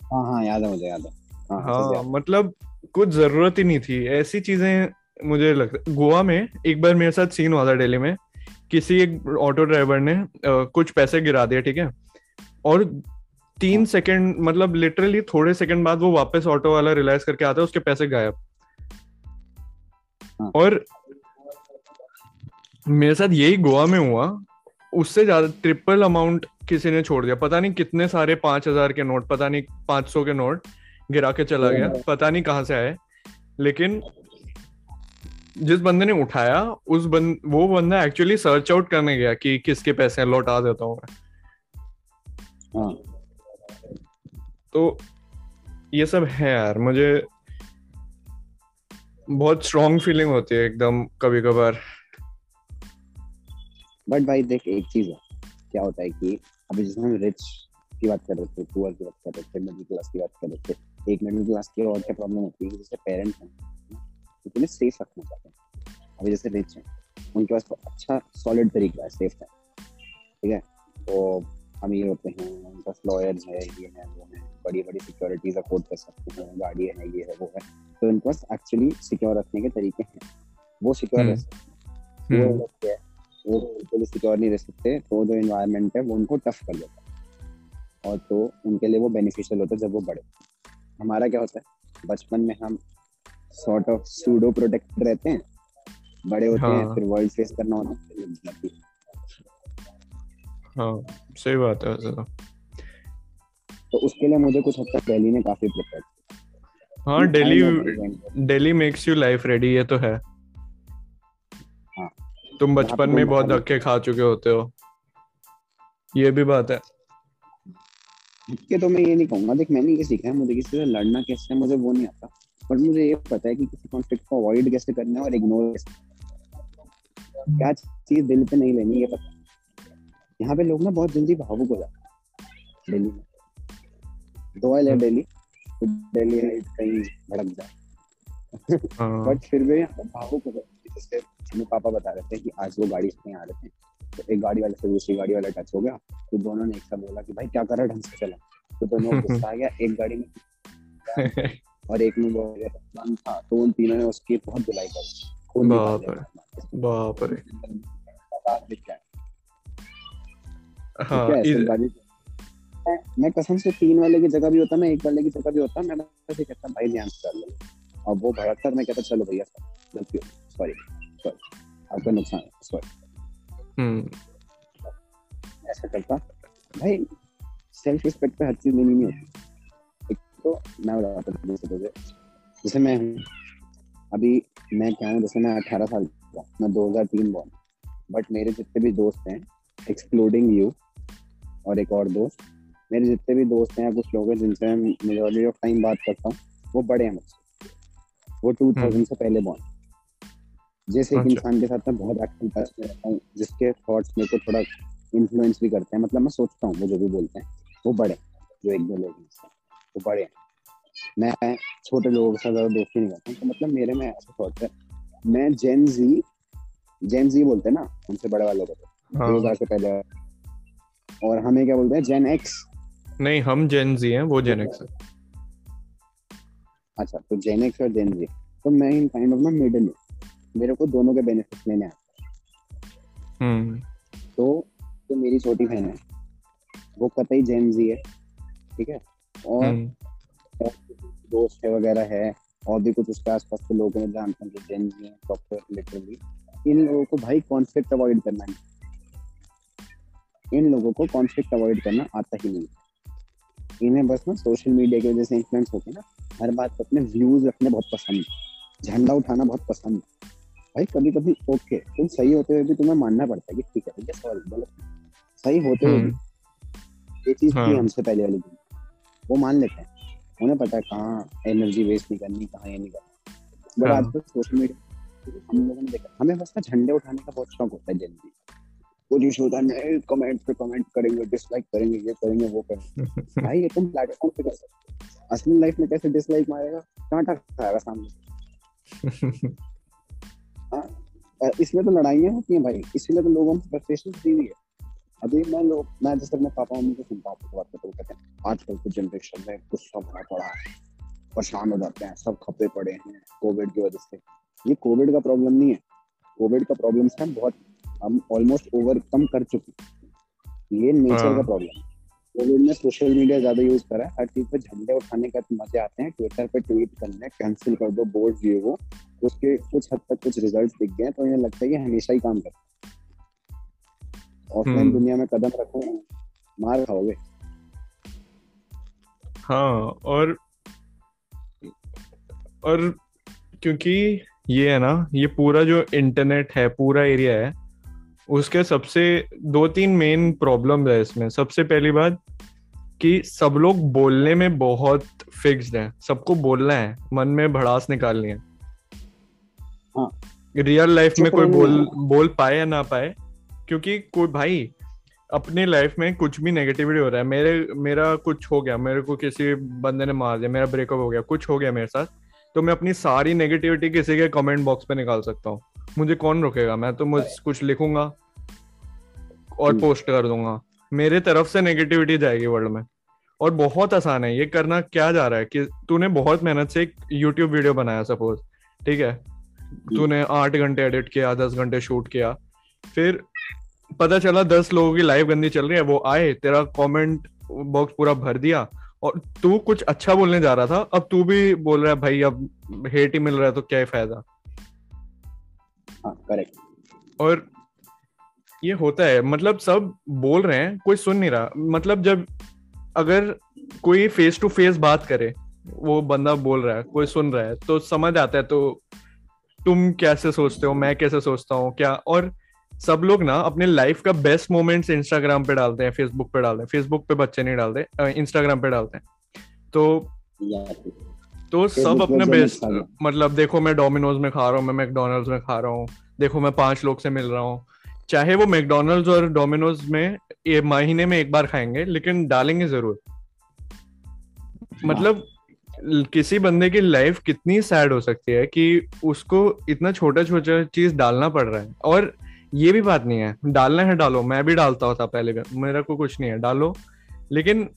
हाँ हाँ याद है मुझे याद है। हाँ हाँ हाँ मतलब कुछ ज़रूरत ही नहीं थी ऐसी चीज़ें मुझे लगता गोवा में एक बार मेरे साथ सीन हुआ था दिल्ली में किसी एक ऑटो ड्राइवर ने अ, कुछ पैसे गिरा दिए ठीक है? और तीन हाँ। सेकंड मतलब लिटरली थोड़े सेकंड बाद वो वापस ऑटो वाला रियलाइज़ करके आता है उसके पैसे गायब। हाँ। और मेरे साथ यही गोवा में हुआ उससे ज़्यादा ट्रिपल अमाउंट किसी ने छोड़ दिया। पता नहीं कितने सारे पाँच हज़ार के नोट पता नहीं पाँच सौ के नोट गिरा के चला गया पता नहीं कहाँ से आए। लेकिन जिस बंदे ने उठाया उस बंद वो बंदा एक्चुअली सर्च आउट करने गया कि किसके पैसे लौटा देता हूँ मैं। हाँ। तो ये सब है यार, मुझे बहुत स्ट्रॉन्ग फीलिंग होती है एकदम कभी कभार बट भाई देख, एक चीज़ है, क्या होता है कि अभी जिसमें हम रिच की बात कर रहे थे पुअर की बात कर रहे थे मिडिल क्लास की बात कर रहे थे, एक मिडिल क्लास की और क्या प्रॉब्लम होती है जैसे पेरेंट्स हैं तो तुम्हें सेफ़ रखना चाहते हैं। अभी जैसे रिच हैं, उनके पास अच्छा सॉलिड तरीका है सेफ़ है। ठीक है? तो अमीर होते हैं, उनके पास लॉयर्स है, ये है, वो है। बड़ी बड़ी सिक्योरिटीज अफोर्ड कर सकते हैं गाड़ी है ये है वो है। तो उनके पास एक्चुअली सिक्योर रखने के तरीके हैं। वो सिक्योर रह सकते हैं। वो लोग क्या बिल्कुल सिक्योर नहीं रह सकते तो जो इन्वायरमेंट है वो उनको टफ कर देता है। और तो उनके लिए वो बेनिफिशियल होता है जब वो बड़े। हमारा क्या होता है बचपन में हम सॉर्ट ऑफ़ सूडो प्रोटेक्ट रहते हैं। बड़े होते हाँ. हैं। फिर वर्ल्ड फेस करना होता है हाँ। सही बात है तो उसके लिए मुझे कुछ हद तक दिल्ली ने काफ़ी प्रिपेयर हाँ Delhi Delhi makes you life ready ये तो है। हाँ। तुम बचपन में बहुत धक्के खा चुके होते हो। ये भी बात है। धक्के तो मैं ये नहीं कहूँगा। देख मैंने ये सीखा है मुझे किसी से लड़ना कैसे मुझे वो नहीं आता। बट मुझे ये पता है कि किसी कॉन्फ्लिक्ट को अवॉइड कैसे करना है और इग्नोर कैसे क्या चीज़ दिल पे नहीं लेनी ये पता यहाँ पे लोग ना बहुत जल्दी भावुक हो जाते हैं। दिल्ली में। दुआ ले दिल्ली दिल्ली कहीं भड़क जाए। बट हाँ। फिर भी भावुक हो जाते जैसे हमें पापा बता रहे थे कि आज वो गाड़ी से आ रहे थे। तो एक गाड़ी वाले से दूसरी गाड़ी वाला टच हो गया। तो दोनों ने एक साथ बोला कि भाई क्या कर रहा ढंग से चला? तो दोनों गुस्सा आ गया। एक गाड़ी में और एक में वो था। तो उन तीनों ने उसकी बहुत धुलाई कर बाप रे। बाप रे। हाँ? मैं कसम से तीन वाले की जगह भी होता मैं एक वाले की जगह भी होता मैं ऐसे कहता भाई ध्यान से कर लो और वो भड़क कर मैं कहता चलो भैया गलती सॉरी सॉरी आपका नुकसान सॉरी हम्म। ऐसा करता भाई सेल्फ रिस्पेक्ट पे हर चीज़ लेनी नहीं होती। एक तो मैं बताता हूँ तुझे जैसे मैं हूँ अभी मैं क्या हूँ जैसे मैं अठारह साल का मैं दो हज़ार तीन बॉर्न बट मेरे जितने भी दोस्त हैं एक्सक्लूडिंग यू और एक और दोस्त मेरे जितने भी दोस्त हैं कुछ लोग हैं जिनसे मैं मेजोरिटी ऑफ़ टाइम बात करता हूँ वो बड़े हैं मुझसे वो टू थाउज़ेंड हम्म। से पहले बॉर्न जैसे एक अच्छा। इंसान के साथ मैं बहुत एक्टिव रहता हूँ जिसके थॉट्स मेरे को थोड़ा इन्फ्लुएंस भी करते हैं मतलब मैं सोचता हूँ वो जो भी बोलते हैं वो बड़े जो एक दो लोग हैं वो बड़े हैं मैं छोटे लोगों के साथ ज़्यादा दोस्ती नहीं करता तो मतलब मेरे में ऐसा थॉट है मैं जेन जी जेन जी बोलते हैं ना उनसे बड़े वालों को तो हाँ। दो हज़ार से पहले और हमें क्या बोलते हैं जेन एक्स नहीं हम जेन जी हैं वो जेन एक्स है। अच्छा तो जेन एक्स और जेन जी तो मैं इन काइंड ऑफ़ ना मिडिल हूँ मेरे को दोनों के बेनिफिट लेने आते हम्म। तो जो मेरी छोटी बहन है वो कतई जेन जी है ठीक है? और हम्म। दोस्त है वगैरह है और भी कुछ उसके आसपास के लोग हैं जानते हैं जेन जी है प्रॉपर लिटरली इन लोगों को भाई कॉन्फ्लिक्ट अवॉइड करना है। इन लोगों को कॉन्फ्लिक्ट अवॉइड करना आता ही नहीं। इन्हें बस ना सोशल मीडिया की वजह से इन्फ्लुएंस होके ना हर बात पर अपने व्यूज़ रखने बहुत पसंद झंडा उठाना बहुत पसंद भाई कभी कभी ओके तुम सही होते हुए भी तुम्हें मानना पड़ता है कि ठीक है है गलत सही होते हुए भी हम्म। ये चीज़ थी हाँ। हमसे पहले वाली दिन। वो मान लेते हैं। उन्हें पता है कहाँ एनर्जी वेस्ट नहीं करनी कहाँ ये नहीं करना। बट हाँ। आजकल सोशल मीडिया हम लोगों ने देखा हमें बस ना झंडे उठाने का बहुत शौक होता है जल्दी जो होता है कमेंट पे कमेंट करेंगे डिसलाइक करेंगे ये करेंगे वो करेंगे। भाई ये तुम प्लेटफॉर्म पे कर सकते असली लाइफ में कैसे डिसलाइक मारेगा? कांटा खाएगा सामने हाँ इसमें तो लड़ाइयाँ होती हैं भाई। इसीलिए तो लोगों में फ्रस्ट्रेशन दी हुई है। अभी मैं लोग मैं जैसे अपने पापा मम्मी को सुनता हूँ बात करते कहते हैं आजकल की जनरेशन में गुस्सा भरा पड़ा है परेशान हो जाते हैं सब खपे पड़े हैं कोविड की वजह से। ये कोविड का प्रॉब्लम नहीं है। कोविड का प्रॉब्लम है बहुत हम ऑलमोस्ट ओवरकम कर चुके ये नेचर का प्रॉब्लम कोविड में सोशल मीडिया ज़्यादा यूज़ करा है। हर चीज़ पे झंडे उठाने का मज़े आते हैं। ट्विटर पे ट्वीट करने कैंसिल कर दो बोर्ड दिए वो उसके कुछ हद तक कुछ रिज़ल्ट दिख गए तो इन्हें लगता है कि हमेशा ही काम करता ऑफलाइन हम्म। दुनिया में कदम रखो मार खाओगे। हाँ और और क्योंकि ये है ना ये पूरा जो इंटरनेट है पूरा एरिया है उसके सबसे दो तीन मेन प्रॉब्लम है इसमें। सबसे पहली बात कि सब लोग बोलने में बहुत फिक्स्ड है। सबको बोलना है। मन में भड़ास निकालनी है। रियल हाँ। लाइफ में कोई बोल बोल पाए या ना पाए क्योंकि कोई भाई अपनी लाइफ में कुछ भी नेगेटिविटी हो रहा है। मेरे मेरा कुछ हो गया। मेरे को किसी बंदे ने मार दिया। मेरा ब्रेकअप हो गया। कुछ हो गया मेरे साथ। तो मैं अपनी सारी नेगेटिविटी किसी के कमेंट बॉक्स पे निकाल सकता हूँ। मुझे कौन रोकेगा? मैं तो मुझ कुछ लिखूँगा और पोस्ट। कर दूँगा। मेरे तरफ़ से नेगेटिविटी जाएगी वर्ल्ड में। और बहुत आसान है ये करना क्या जा रहा है कि तूने बहुत मेहनत से एक यूट्यूब वीडियो बनाया सपोज़ ठीक है? तूने आठ घंटे एडिट किया दस घंटे शूट किया फिर पता चला दस लोगों की लाइव गंदी चल रही है वो आए तेरा कमेंट बॉक्स पूरा भर दिया और तू कुछ अच्छा बोलने जा रहा था अब तू भी बोल रहा है भाई अब हेट ही मिल रहा है तो क्या फ़ायदा? करेक्ट हाँ, और ये होता है मतलब सब बोल रहे हैं कोई सुन नहीं रहा। मतलब जब अगर कोई फेस टू फेस बात करे वो बंदा बोल रहा है कोई सुन रहा है तो समझ आता है तो तुम कैसे सोचते हो मैं कैसे सोचता हूँ क्या? और सब लोग ना अपने लाइफ का बेस्ट मोमेंट्स इंस्टाग्राम पे डालते हैं फेसबुक पे डालते हैं फेसबुक पे बच्चे नहीं डालते इंस्टाग्राम पे डालते हैं। तो तो सब अपने बेस्ट मतलब देखो मैं डोमिनोज में खा रहा हूँ मैं मैकडोनल्ड्स में खा रहा हूँ देखो मैं पाँच लोग से मिल रहा हूँ। चाहे वो मैकडोनल्ड्स और डोमिनोज में ये महीने में एक बार खाएँगे लेकिन डालेंगे ज़रूर। मतलब किसी बंदे की लाइफ कितनी सैड हो सकती है कि उसको इतना छोटा छोटा चीज़ डालना पड़ रहा है। और ये भी बात नहीं है डालना है डालो मैं भी डालता होता पहले भी मेरा को कुछ नहीं है डालो। लेकिन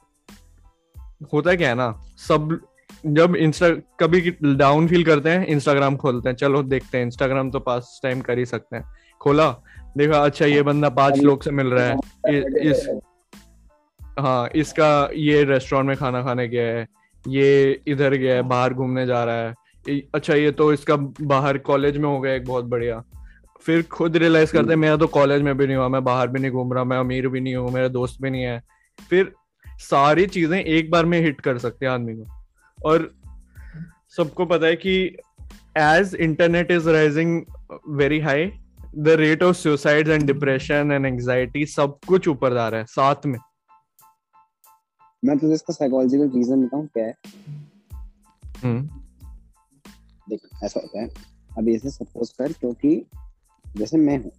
होता क्या है ना सब जब इंस्टा कभी डाउन फील करते हैं इंस्टाग्राम खोलते हैं। चलो देखते हैं। इंस्टाग्राम तो पास टाइम कर ही सकते हैं। खोला। देखा अच्छा ये बंदा पाँच लोग से मिल रहा है। इस हाँ। इसका ये रेस्टोरेंट में खाना खाने गया है। ये इधर गया है बाहर घूमने जा रहा है। अच्छा ये तो इसका बाहर कॉलेज में हो गया एक बहुत बढ़िया। फिर खुद रियलाइज़ करते हैं मेरा तो कॉलेज में भी नहीं हुआ मैं बाहर भी नहीं घूम रहा मैं अमीर भी नहीं हूँ मेरा दोस्त भी नहीं है। फिर सारी चीज़ें एक बार में हिट कर सकते हैं आदमी को। और सबको पता है कि as internet is rising very high the rate of suicide and depression and anxiety सब कुछ ऊपर जा रहा है साथ में। मैं तुझे इसका साइकोलॉजिकल रीजन बताऊँ क्या है? हम्म। देख ऐसा होता है। अभी ऐसे सपोज़ कर क्योंकि जैसे मैं हूँ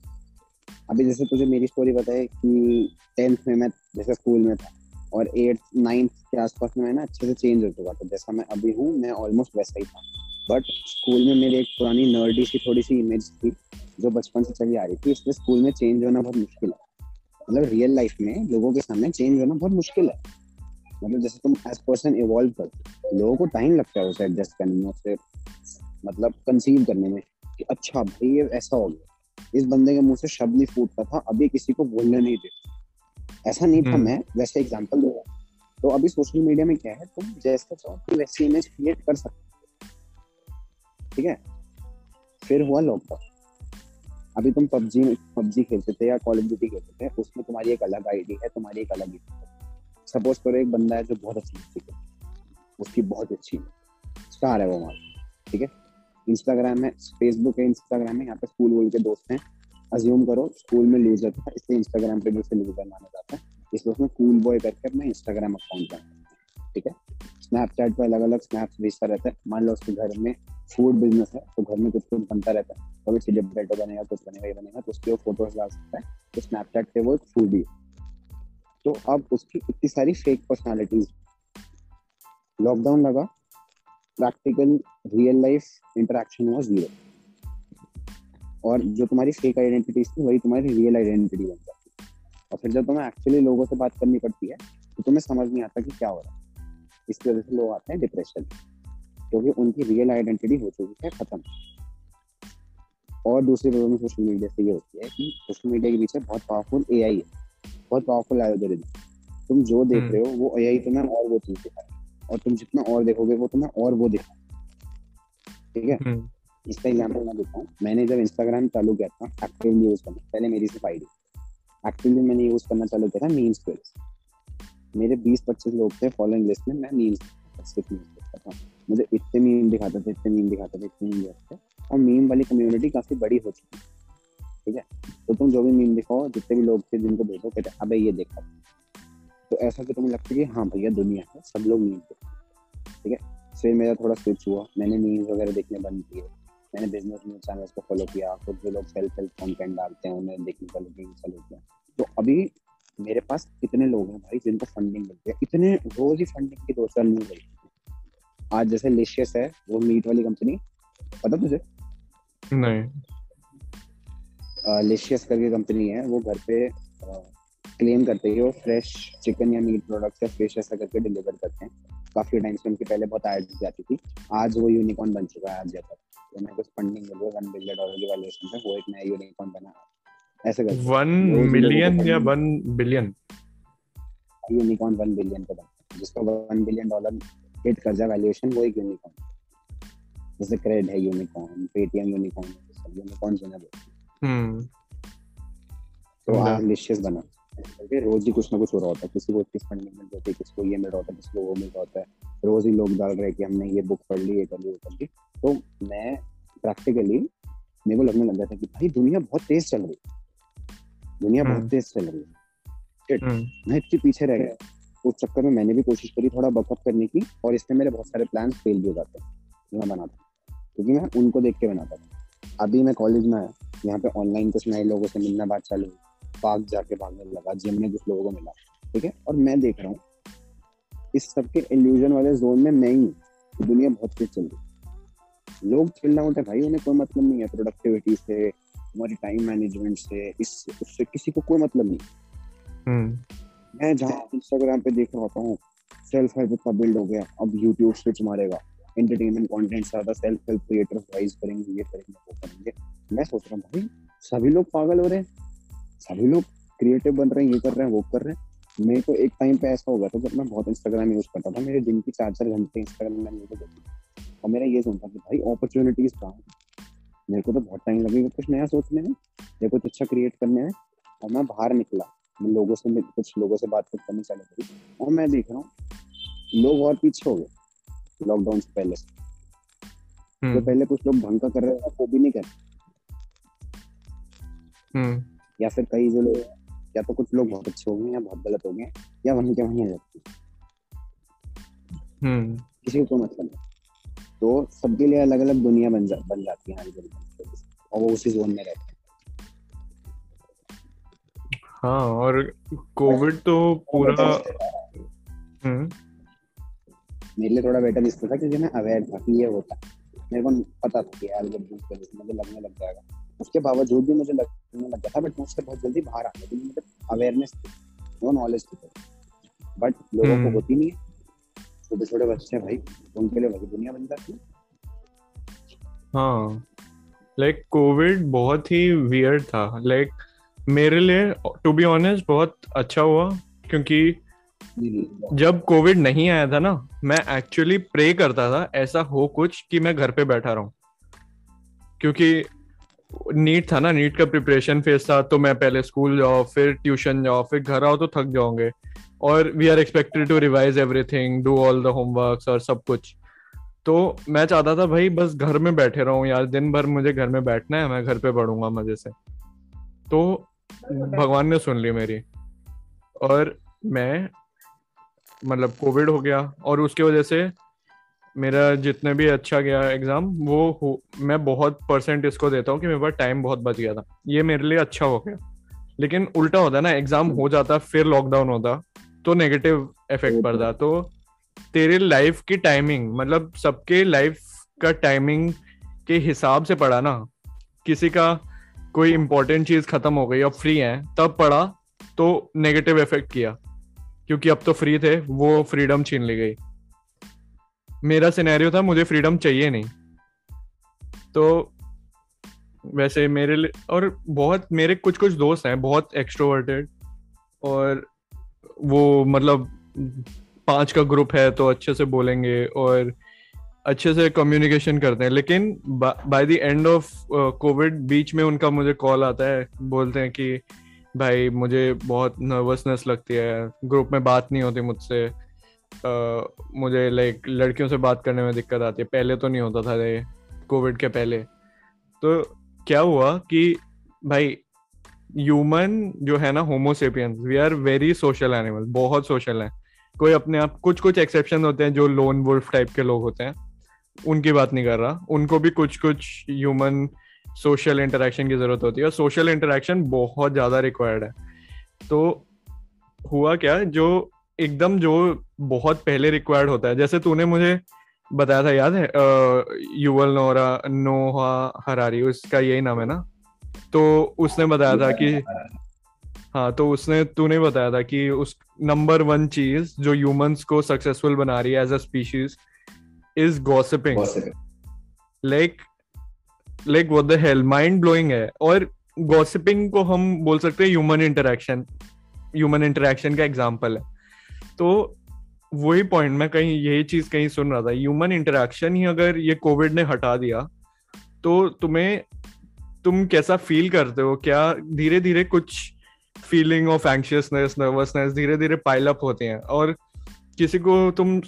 अभी जैसे तुझे मेरी स्टोरी बताए कि टेंथ में मैं जैसे स्कूल में था और एट्थ नाइन्थ के आसपास में ना अच्छे से चेंज हो चुका था। जैसा मैं अभी हूँ, मैं ऑलमोस्ट वैसा ही था। बट स्कूल में मेरी एक पुरानी नर्डी सी थोड़ी सी इमेज थी, जो बचपन से चली आ रही थी। इसलिए स्कूल में चेंज होना बहुत मुश्किल है। मतलब रियल लाइफ में लोगों के सामने चेंज होना बहुत मुश्किल है। मतलब जैसे तुम एज पर्सन इवॉल्व कर लोगों को टाइम लगता है उसे एडजस्ट करने में, उसे मतलब कंसीव करने में कि अच्छा भाई, ये ऐसा हो गया। इस बंदे के मुँह से शब्द नहीं फूटता था, अभी किसी को बोलने नहीं देते। ऐसा नहीं था हम्म। मैं वैसे एग्ज़ाम्पल दे रहा तो अभी सोशल मीडिया में क्या है तुम जैसा चाहो तो वैसी इमेज क्रिएट कर सकते ठीक है? फिर हुआ लॉकडाउन अभी तुम पबजी में पबजी खेलते थे या कॉल ऑफ़ ड्यूटी खेलते थे उसमें तुम्हारी एक अलग आईडी है तुम्हारी एक अलग सपोज़ करो एक बंदा है जो बहुत अच्छी म्यूज़िक है। उसकी बहुत अच्छी स्टार है। वो हमारा। ठीक है? इंस्टाग्राम में फेसबुक है इंस्टाग्राम में यहाँ पे स्कूल वूल के दोस्त हैं। अज्यूम करो स्कूल में लूजर था, इसलिए इंस्टाग्राम पे भी उसे लूजर माना जाता है। इसलिए उसने कूल बॉय करके अपना इंस्टाग्राम अकाउंट बनाया ठीक है? स्नैपचैट पर अलग अलग स्नैप्स भेजता रहता है। मान लो उसके घर में फ़ूड बिज़नेस है तो घर में कुछ कुछ बनता रहता है। कभी चिली पोटैटो बनेगा, कुछ बनेगा, ये बनेगा तो उसके वो फ़ोटोज़ डाल सकता है। तो स्नैपचैट पे वो एक फूडी तो अब उसकी इतनी सारी फेक पर्सनालिटीज लॉकडाउन लगा प्रैक्टिकल रियल लाइफ इंटरेक्शन हुआ ज़ीरो और जो तुम्हारी फेक आइडेंटिटी थी वही तुम्हारी रियल आइडेंटिटी बन जाती है। और फिर जब तुम्हें एक्चुअली लोगों से बात करनी पड़ती है तो तुम्हें समझ नहीं आता कि क्या हो रहा है। इसकी वजह से लोग आते हैं डिप्रेशन क्योंकि उनकी रियल आइडेंटिटी हो चुकी है खत्म। और दूसरी प्रॉब्लम सोशल मीडिया से ये होती है कि सोशल मीडिया के पीछे बहुत पावरफुल एआई है बहुत पावरफुल एल्गोरिथम तुम जो देख हम्म। रहे हो वो ए आई तुम्हें और वो चीज़ दिखा और तुम जितना और देखोगे वो तुम्हें और वो दिखा ठीक है? हम्म। इसका एग्ज़ाम्पल मैं देता हूँ। मैंने जब इंस्टाग्राम चालू किया था एक्टिवली यूज़ करना पहले मेरी सिर्फ़ आईडी एक्टिवली मैंने यूज़ करना चालू किया था मीम्स पे। मेरे 20-25 लोग थे फॉलोइंग लिस्ट में, मैं मीम्स सिर्फ़ मीम्स करता था। मुझे इतने मीम दिखाते थे, इतने मीम दिखाते थे, इतने मीम दिखाते थे। और मीम वाली कम्युनिटी काफ़ी बड़ी हो चुकी है। ठीक है? तो तुम जो भी मीम दिखाओ, जितने भी लोग थे जिनको देखो कहते अबे, ये देखा। तो ऐसा कि तुम्हें लगता है कि हाँ भैया, दुनिया है, सब लोग मीम देखते ठीक है? फिर मेरा थोड़ा स्विच हुआ। मैंने मीम्स वगैरह देखने बंद किए। मैंने बिज़नेस न्यूज़ चैनल्स को फॉलो किया खुद जो लोग सेल्फ हेल्प कंटेंट डालते हैं उन्हें देखने का लुकिंग चालू किया। तो अभी मेरे पास कितने लोग हैं भाई जिनको फंडिंग मिलती है इतने रोज ही फंडिंग की दो चार न्यूज़ आई आज जैसे लिशियस है वो मीट वाली कंपनी पता तुझे? नहीं। लिशियस करके कंपनी है वो घर पे क्लेम करते हैं वो फ्रेश चिकन या मीट प्रोडक्ट या फ़िश ऐसा करके डिलीवर करते हैं। काफ़ी टाइम से उनकी पहले बहुत एड जाती थी। आज वो यूनिकॉर्न बन चुका है आज जैसा। तो मैं कुछ फंडिंग मिल है वन बिलियन डॉलर की वैल्यूएशन पे वो एक नया यूनिकॉर्न बना ऐसे करके। वन मिलियन या one billion unicorn one billion का बना जिसका वन बिलियन डॉलर हिट कर जाए वैल्यूएशन वो एक यूनिकॉर्न जैसे क्रेड है यूनिकॉर्न पेटीएम यूनिकॉर्न यूनिकॉर्न जो है। हम्म। तो आज लिशियस बना रोज ही कुछ ना कुछ हो रहा होता है। किसी को इतनी फंडिंग मिल होती है किसी को ये मिल रहा होता है किसी को वो मिल रहा होता है। रोज ही लोग डाल रहे हैं कि हमने ये बुक पढ़ ली ये कर ली वो कर ली। तो मैं प्रैक्टिकली मेरे को लगने लग गया था कि भाई दुनिया बहुत तेज चल रही है। दुनिया बहुत तेज चल रही है। मैं इतनी पीछे रह गया। उस चक्कर में मैंने भी कोशिश करी थोड़ा बकअप करने की और इसमें मेरे बहुत सारे प्लान फेल भी हो जाते हैं। मैं बनाता क्योंकि मैं उनको देख के बनाता था अभी मैं कॉलेज में आया। यहाँ पे ऑनलाइन कुछ नए लोगों से मिलना बात चालू हुई। पार्क जाके भागने लगा जिम में कुछ लोगों को मिला ठीक है? और मैं देख रहा हूँ इस सबके इल्यूजन वाले जोन में मैं ही दुनिया बहुत तेज चल रही लोग चिल रहे होते भाई उन्हें कोई मतलब नहीं है प्रोडक्टिविटी से हमारी टाइम मैनेजमेंट से इस उससे किसी को कोई मतलब नहीं हम्म। मैं जहाँ इंस्टाग्राम पे देख रहा होता हूँ सेल्फ हेल्प इतना बिल्ड हो गया अब यूट्यूब स्विच मारेगा एंटरटेनमेंट कंटेंट ज़्यादा सेल्फ हेल्प क्रिएटर्स राइज करेंगे ये करेंगे वो करेंगे। मैं सोच रहा हूँ भाई सभी लोग पागल हो रहे हैं सभी लोग क्रिएटिव बन रहे हैं ये कर रहे हैं वो कर रहे हैं। मेरे को एक टाइम पे ऐसा हो गया था जब मैं बहुत इंस्टाग्राम यूज़ करता था मेरे दिन की चार चार घंटे इंस्टाग्राम में वीडियो देखी। और मेरा ये सोचता कि भाई अपॉर्चुनिटीज़ कहाँ मेरे को तो बहुत टाइम लगेगा कुछ नया सोचने में या कुछ अच्छा क्रिएट करने में। और मैं बाहर निकला मैं लोगों से कुछ लोगों से बात करनी चालू करी और मैं देख रहा हूँ लोग और पीछे हो गए लॉकडाउन से पहले। से तो हम्म। पहले कुछ लोग ढंग का कर रहे थे वो भी नहीं कर हम्म। या फिर कई जो लोग या तो कुछ लोग बहुत अच्छे हो गए या बहुत गलत हो गए या वहीं के वहीं रहते हम्म। किसी को मतलब नहीं। तो सबके लिए अलग अलग दुनिया बन जा बन जाती है हमारी और वो उसी जोन में रहते हैं। हाँ और कोविड तो पूरा हम्म। मेरे लिए थोड़ा बेटर इसलिए था क्योंकि मैं अवेयर था कि ये होता मेरे को पता था कि यार जब मुझे लगने लग जाएगा। उसके बावजूद भी मुझे लगने लग गया था बट मुझसे बहुत जल्दी बाहर आ गया क्योंकि मुझे अवेयरनेस थी नो नॉलेज थी। बट लोगों को हम्म। होती नहीं है। छोटे छोटे बच्चे भाई उनके लिए वही दुनिया बन जाती है। हाँ। लाइक कोविड बहुत ही वियर्ड था। लाइक मेरे लिए टू बी ऑनेस्ट बहुत अच्छा हुआ क्योंकि जब कोविड नहीं आया था ना मैं एक्चुअली प्रे करता था ऐसा हो कुछ कि मैं घर पे बैठा रहूँ। क्योंकि नीट था ना, नीट का प्रिपरेशन फ़ेज़ था तो मैं पहले स्कूल जाओ, फिर ट्यूशन जाओ, फिर घर आओ तो थक जाओगे। और we are expected to revise everything do all the homework और सब कुछ। तो मैं चाहता था, भाई, बस घर में बैठे रहूँ यार, दिन भर मुझे घर में बैठना है, मैं घर पे पढ़ूँगा मज़े से। तो भगवान ने सुन ली मेरी। और मैं मतलब कोविड हो गया, और उसकी वजह से मेरा जितने भी अच्छा गया एग्ज़ाम वो मैं बहुत परसेंट इसको देता हूँ कि मेरे पास टाइम बहुत बच गया था। ये मेरे लिए अच्छा हो गया। लेकिन उल्टा होता है ना एग्ज़ाम हो जाता फिर लॉकडाउन होता तो नेगेटिव इफ़ेक्ट पड़ता। तो तेरे लाइफ की टाइमिंग मतलब सबके लाइफ का टाइमिंग के हिसाब से पढ़ा ना किसी का कोई इंपॉर्टेंट चीज़ खत्म हो गई अब फ्री है तब पढ़ा तो नेगेटिव इफ़ेक्ट किया। क्योंकि अब तो फ्री थे वो फ्रीडम छीन ली गई। मेरा सिनेरियो था, मुझे फ्रीडम चाहिए नहीं। तो वैसे मेरे लिए, और बहुत, मेरे कुछ कुछ दोस्त हैं, बहुत एक्सट्रोवर्टेड और वो मतलब पाँच का ग्रुप है तो अच्छे से बोलेंगे और अच्छे से कम्युनिकेशन करते हैं। लेकिन by the end of Covid बीच में उनका मुझे कॉल आता है, बोलते हैं कि, भाई, मुझे बहुत नर्वसनेस लगती है ग्रुप में बात नहीं होती मुझसे। मुझे लाइक लड़कियों से बात करने में दिक्कत आती है। पहले तो नहीं होता था ये कोविड के पहले। तो क्या हुआ कि, भाई ह्यूमन जो है ना homo sapiens we are very social animal बहुत सोशल है। कोई अपने आप कुछ कुछ एक्सेप्शन होते हैं जो लोन वुल्फ टाइप के लोग होते हैं। उनकी बात नहीं कर रहा। उनको भी कुछ कुछ ह्यूमन सोशल इंटरेक्शन की ज़रूरत होती है और सोशल इंटरेक्शन बहुत ज़्यादा रिक्वायर्ड है। तो हुआ क्या, जो एकदम जो बहुत पहले रिक्वायर्ड होता है। जैसे तूने मुझे बताया था याद है? युवल नोरा नोहा हरारी उसका यही नाम है ना? तो उसने बताया था कि हाँ तो उसने तूने बताया था कि उस नंबर वन चीज़ जो ह्यूमंस को सक्सेसफुल बना रही है as a species is gossiping like like what the hell mind blowing है। और गॉसिपिंग को हम बोल सकते हैं ह्यूमन इंटरेक्शन ह्यूमन इंटरेक्शन का एग्जांपल है। तो वही पॉइंट मैं कहीं, यही चीज़ कहीं सुन रहा था। ह्यूमन इंटरेक्शन ही अगर ये कोविड ने हटा दिया तो तुम्हें, तुम कैसा फील करते हो? क्या धीरे धीरे कुछ फीलिंग ऑफ़ एंशियसनेस नर्वसनेस धीरे धीरे पाइल अप होते हैं? और किसी को तुम,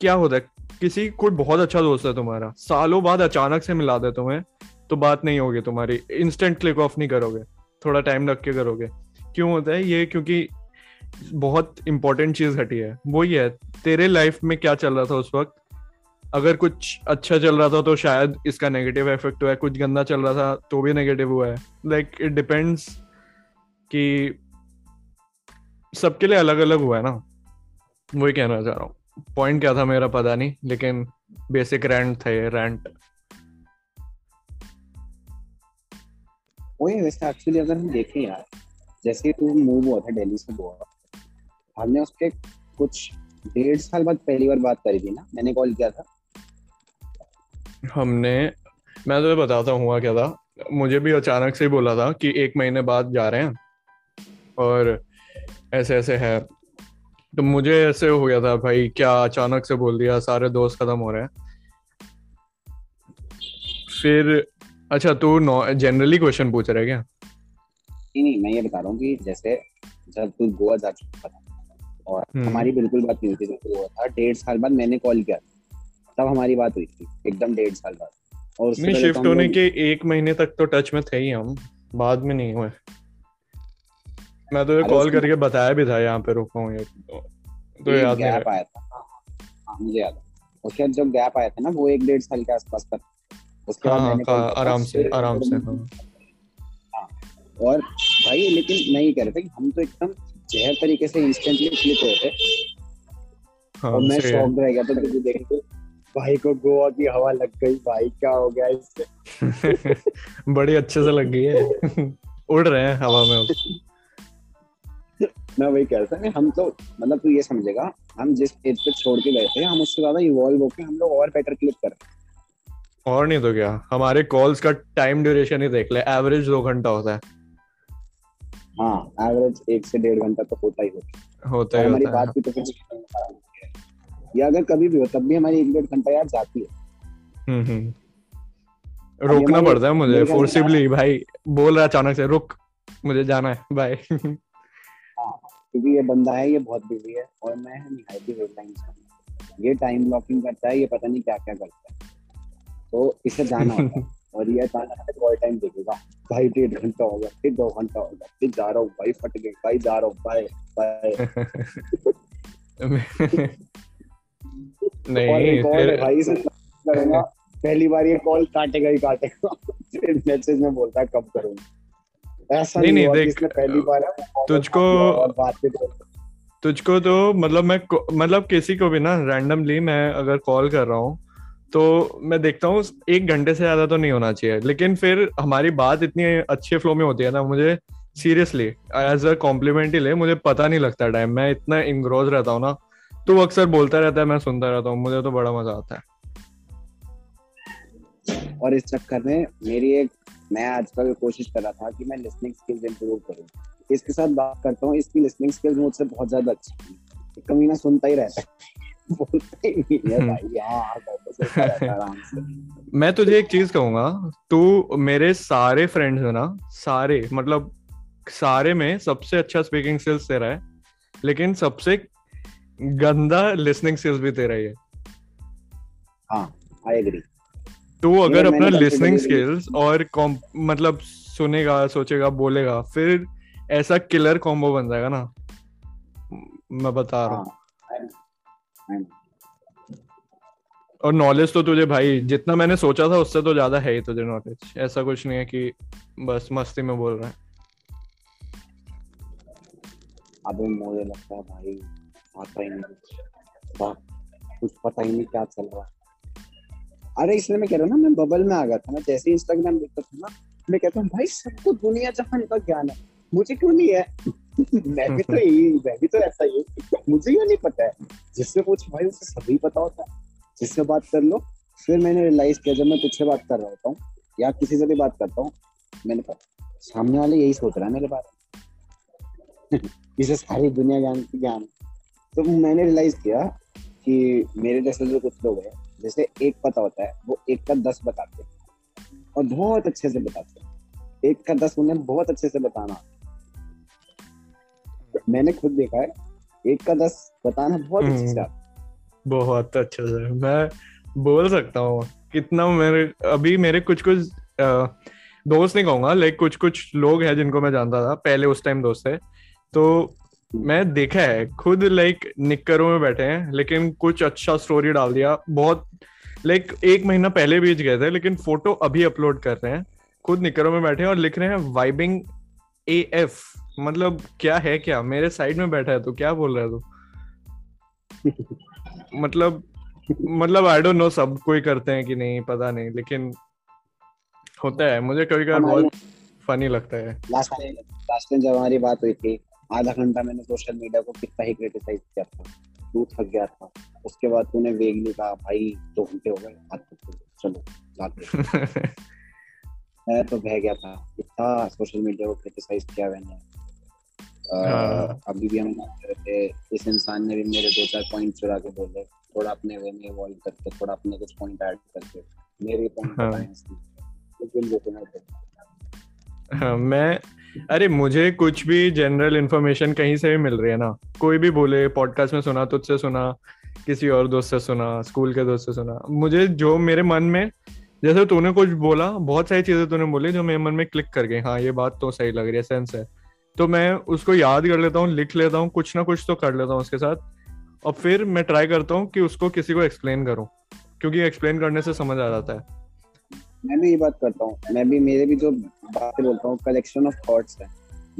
क्या होता है? किसी कोई बहुत अच्छा दोस्त है तुम्हारा। सालों बाद अचानक से मिला दे तुम्हें तो बात नहीं होगी तुम्हारी। इंस्टेंट क्लिक ऑफ़ नहीं करोगे। थोड़ा टाइम रख के करोगे। क्यों होता है? ये क्योंकि बहुत इंपॉर्टेंट चीज़ घटी है। वो ही है, तेरे लाइफ में क्या चल रहा था उस वक्त? अगर कुछ अच्छा चल रहा था तो शायद इसका नेगेटिव इफ़ेक्ट हुआ है, कुछ गंदा चल रहा था तो भी नेगेटिव हुआ है। लाइक इट डिपेंड्स कि सबके लिए अलग अलग हुआ है ना। वही कहना चाह रहा हूँ। पॉइंट क्या था मेरा पता नहीं, लेकिन बेसिक रैंट था ये रैंट वही वैसे एक्चुअली अगर हम देखें यार, जैसे तू मूव हुआ था दिल्ली से गोवा हमने उसके कुछ डेढ़ साल बाद पहली बार बात करी थी ना? मैंने कॉल किया था। हमने मैं तो बताता हूँ क्या था। मुझे भी अचानक से ही बोला था कि एक महीने बाद जा रहे हैं और ऐसे ऐसे है। तो मुझे ऐसे हो गया था भाई क्या अचानक से बोल दिया सारे दोस्त खत्म हो रहे हैं। फिर अच्छा तू जनरली क्वेश्चन पूछ रहा है क्या? नहीं नहीं मैं ये बता रहा हूँ कि जैसे जब तू गोवा जा चुका था और हम्म। हमारी बिल्कुल बात नहीं हुई थी जब हुआ था डेढ़ साल बाद मैंने कॉल किया। तब हमारी बात हुई थी एकदम डेढ़ साल बाद। और नहीं शिफ्ट तो होने के एक महीने तक तो टच में थे ही हम बाद में नहीं हुए। मैं तो ये कॉल करके बताया भी था यहाँ पे रुका हूँ तो याद नहीं गैप आया था। हाँ, मुझे याद है। उसके बाद जब गैप आया था ना वो एक डेढ़ साल के आसपास का उसके बाद हाँ, हाँ, आराम से आराम से हाँ। और भाई लेकिन नहीं कह रहा था कि हम तो एकदम जहर तरीके से इंस्टेंटली क्लिक हुए थे हाँ, और मैं शॉक रह गया था तुझे देख के भाई को गोवा की हवा लग गई भाई क्या हो गया इससे? बड़ी अच्छे से लग गई है। उड़ रहे हैं हवा में मैं वही कह रहा था हम तो मतलब तू ये समझेगा हम जिस एज पे छोड़ के गए थे हम उससे ज़्यादा इवॉल्व होके हम लोग और बेटर क्लिक कर और नहीं तो क्या हमारे कॉल्स का टाइम ड्यूरेशन ही देख ले एवरेज दो घंटा होता है। हाँ एवरेज एक से डेढ़ घंटा तो होता ही होता होता है हमारी बात भी तो कुछ या अगर कभी भी हो तब भी हमारी एक डेढ़ घंटा यार जाती है। हम्म, हम्म। रोकना पड़ता है मुझे फोर्सिबली भाई। बोल रहा अचानक से रुक मुझे जाना है बाय हाँ, क्योंकि ये बंदा है ये बहुत बिज़ी है और मैं निहायती वेटलाइन ये टाइम ब्लॉकिंग करता है ये पता नहीं क्या क्या करता है। तो इसे जाना होता है। और ये टाइम देखेगा। भाई डेढ़ घंटा हो गया फिर दो घंटा हो गया फिर जा रहा हूँ भाई फट गए भाई जा रहा हूँ बाय बाय नहीं फिर भाई से करूँगा पहली बार ये कॉल काटेगा ही काटेगा। फिर मैसेज में बोलता है कब करूँगा ऐसा नहीं नहीं देख पहली बार है तुझको तुझको तो मतलब मैं मतलब किसी को भी ना रैंडमली मैं अगर कॉल कर रहा हूँ तो मैं देखता हूँ, एक घंटे से ज़्यादा तो नहीं होना चाहिए। लेकिन फिर हमारी बात इतनी अच्छे फ्लो में होती है ना, मुझे सीरियसली एज अ कॉम्प्लीमेंट ही ले, मुझे पता नहीं लगता टाइम मैं इतना इंग्रोज रहता हूँ ना तो अक्सर बोलता रहता है, मैं सुनता रहता हूँ, मुझे तो बड़ा मज़ा आता है। और इस चक्कर में मेरी एक, मैं आजकल कोशिश कर रहा था कि मैं लिसनिंग स्किल्स इंप्रूव करूँ। इसके साथ बात करता हूँ, इसकी लिसनिंग स्किल्स मुझसे बहुत ज़्यादा अच्छी है। कमी ना सुनता ही रहता है। हम्म। मैं तुझे एक चीज़ कहूँगा तू मेरे सारे फ्रेंड्स है ना सारे मतलब सारे में सबसे अच्छा स्पीकिंग स्किल्स तेरा है लेकिन सबसे गंदा लिसनिंग स्किल्स भी तेरा ही है। हाँ आई एग्री तू अगर अपना लिसनिंग स्किल्स और मतलब सुनेगा सोचेगा बोलेगा फिर ऐसा किलर कॉम्बो बन जाएगा ना। मैं बता रहा हूँ। हाँ। और नॉलेज तो तुझे भाई, जितना मैंने सोचा था उससे तो ज़्यादा है ही तुझे नॉलेज ऐसा कुछ नहीं है कि बस मस्ती में बोल रहा है। अब मुझे लगता है भाई, आता ही नहीं कुछ। पता ही नहीं क्या चल रहा है। अरे इसलिए मैं कह रहा हूँ ना, मैं बबल में आ गया था ना, जैसे इंस्टाग्राम देखता था ना, मैं कहता हूँ, भाई सबको दुनिया जहान का ज्ञान है, मुझे क्यों नहीं है? मैं भी तो यही मैं भी तो ऐसा ही मुझे क्यों नहीं पता है? जिससे पूछ भाई, उसे सभी पता होता है। जिससे बात कर लो, फिर मैंने रियलाइज़ किया, जब मैं तुझसे बात कर रहा होता हूँ, या किसी से भी बात करता हूँ, मैंने कहा, सामने वाले यही सोच रहा है मेरे बारे में। इसे सारी दुनिया ज्ञान की ज्ञान तो मैंने रियलाइज़ किया कि मेरे जैसे जो कुछ लोग हैं, जैसे एक पता होता है, वो एक का दस बताते हैं। और बहुत अच्छे से बताते हैं। एक का दस उन्हें बहुत अच्छे से बताना। मैंने खुद देखा है एक का दस बताना बहुत अच्छे हम्म। बहुत अच्छे से मैं बोल सकता हूँ कितना मेरे अभी मेरे कुछ कुछ दोस्त नहीं कहूँगा लाइक कुछ कुछ लोग हैं जिनको मैं जानता था पहले उस टाइम दोस्त थे। तो मैं देखा है खुद लाइक निक्करों में बैठे हैं लेकिन कुछ अच्छा स्टोरी डाल दिया। बहुत लाइक एक महीना पहले बीच गए थे लेकिन फ़ोटो अभी अपलोड कर रहे हैं। खुद निक्करों में बैठे हैं और लिख रहे हैं वाइबिंग ए एफ़ मतलब क्या है क्या? मेरे साइड में बैठा है तो क्या बोल रहा है तू? मतलब मतलब आई डोंट नो सब कोई करते हैं कि नहीं पता नहीं लेकिन होता है। मुझे कभी कभी बहुत फनी लगता है। लास्ट टाइम लास्ट टाइम जब हमारी बात हुई थी आधा घंटा मैंने सोशल मीडिया को कितना ही क्रिटिसाइज किया था। तू थक गया था। उसके बाद तूने वेगली कहा भाई दो घंटे हो गए चलो जाते मैं तो बह गया था। इतना सोशल मीडिया को क्रिटिसाइज किया मैंने। अभी भी हम बात कर रहे थे इस इंसान ने भी मेरे दो चार पॉइंट चुरा के बोले। थोड़ा अपने वे में इवॉल्व करके थोड़ा अपने कुछ पॉइंट ऐड करके मेरे पॉइंट हाँ. बताए हाँ, मैं अरे मुझे कुछ भी जनरल इन्फॉर्मेशन कहीं से भी मिल रही है ना कोई भी बोले पॉडकास्ट में सुना तुझसे सुना किसी और दोस्त से सुना स्कूल के दोस्त से सुना मुझे जो मेरे मन में जैसे तूने कुछ बोला बहुत सारी चीज़ें तूने बोली जो मेरे मन में क्लिक कर गई। हाँ ये बात तो सही लग रही है सेंस है। तो मैं उसको याद कर लेता हूँ, लिख लेता हूँ, कुछ ना कुछ तो कर लेता हूँ उसके साथ। और फिर मैं ट्राई करता हूँ कि उसको किसी को एक्सप्लेन करूँ, क्योंकि एक्सप्लेन करने से समझ आ जाता है। मैं भी ये बात करता हूँ। मैं भी, मेरे भी जो बातें बोलता हूँ कलेक्शन ऑफ़ थॉट्स है।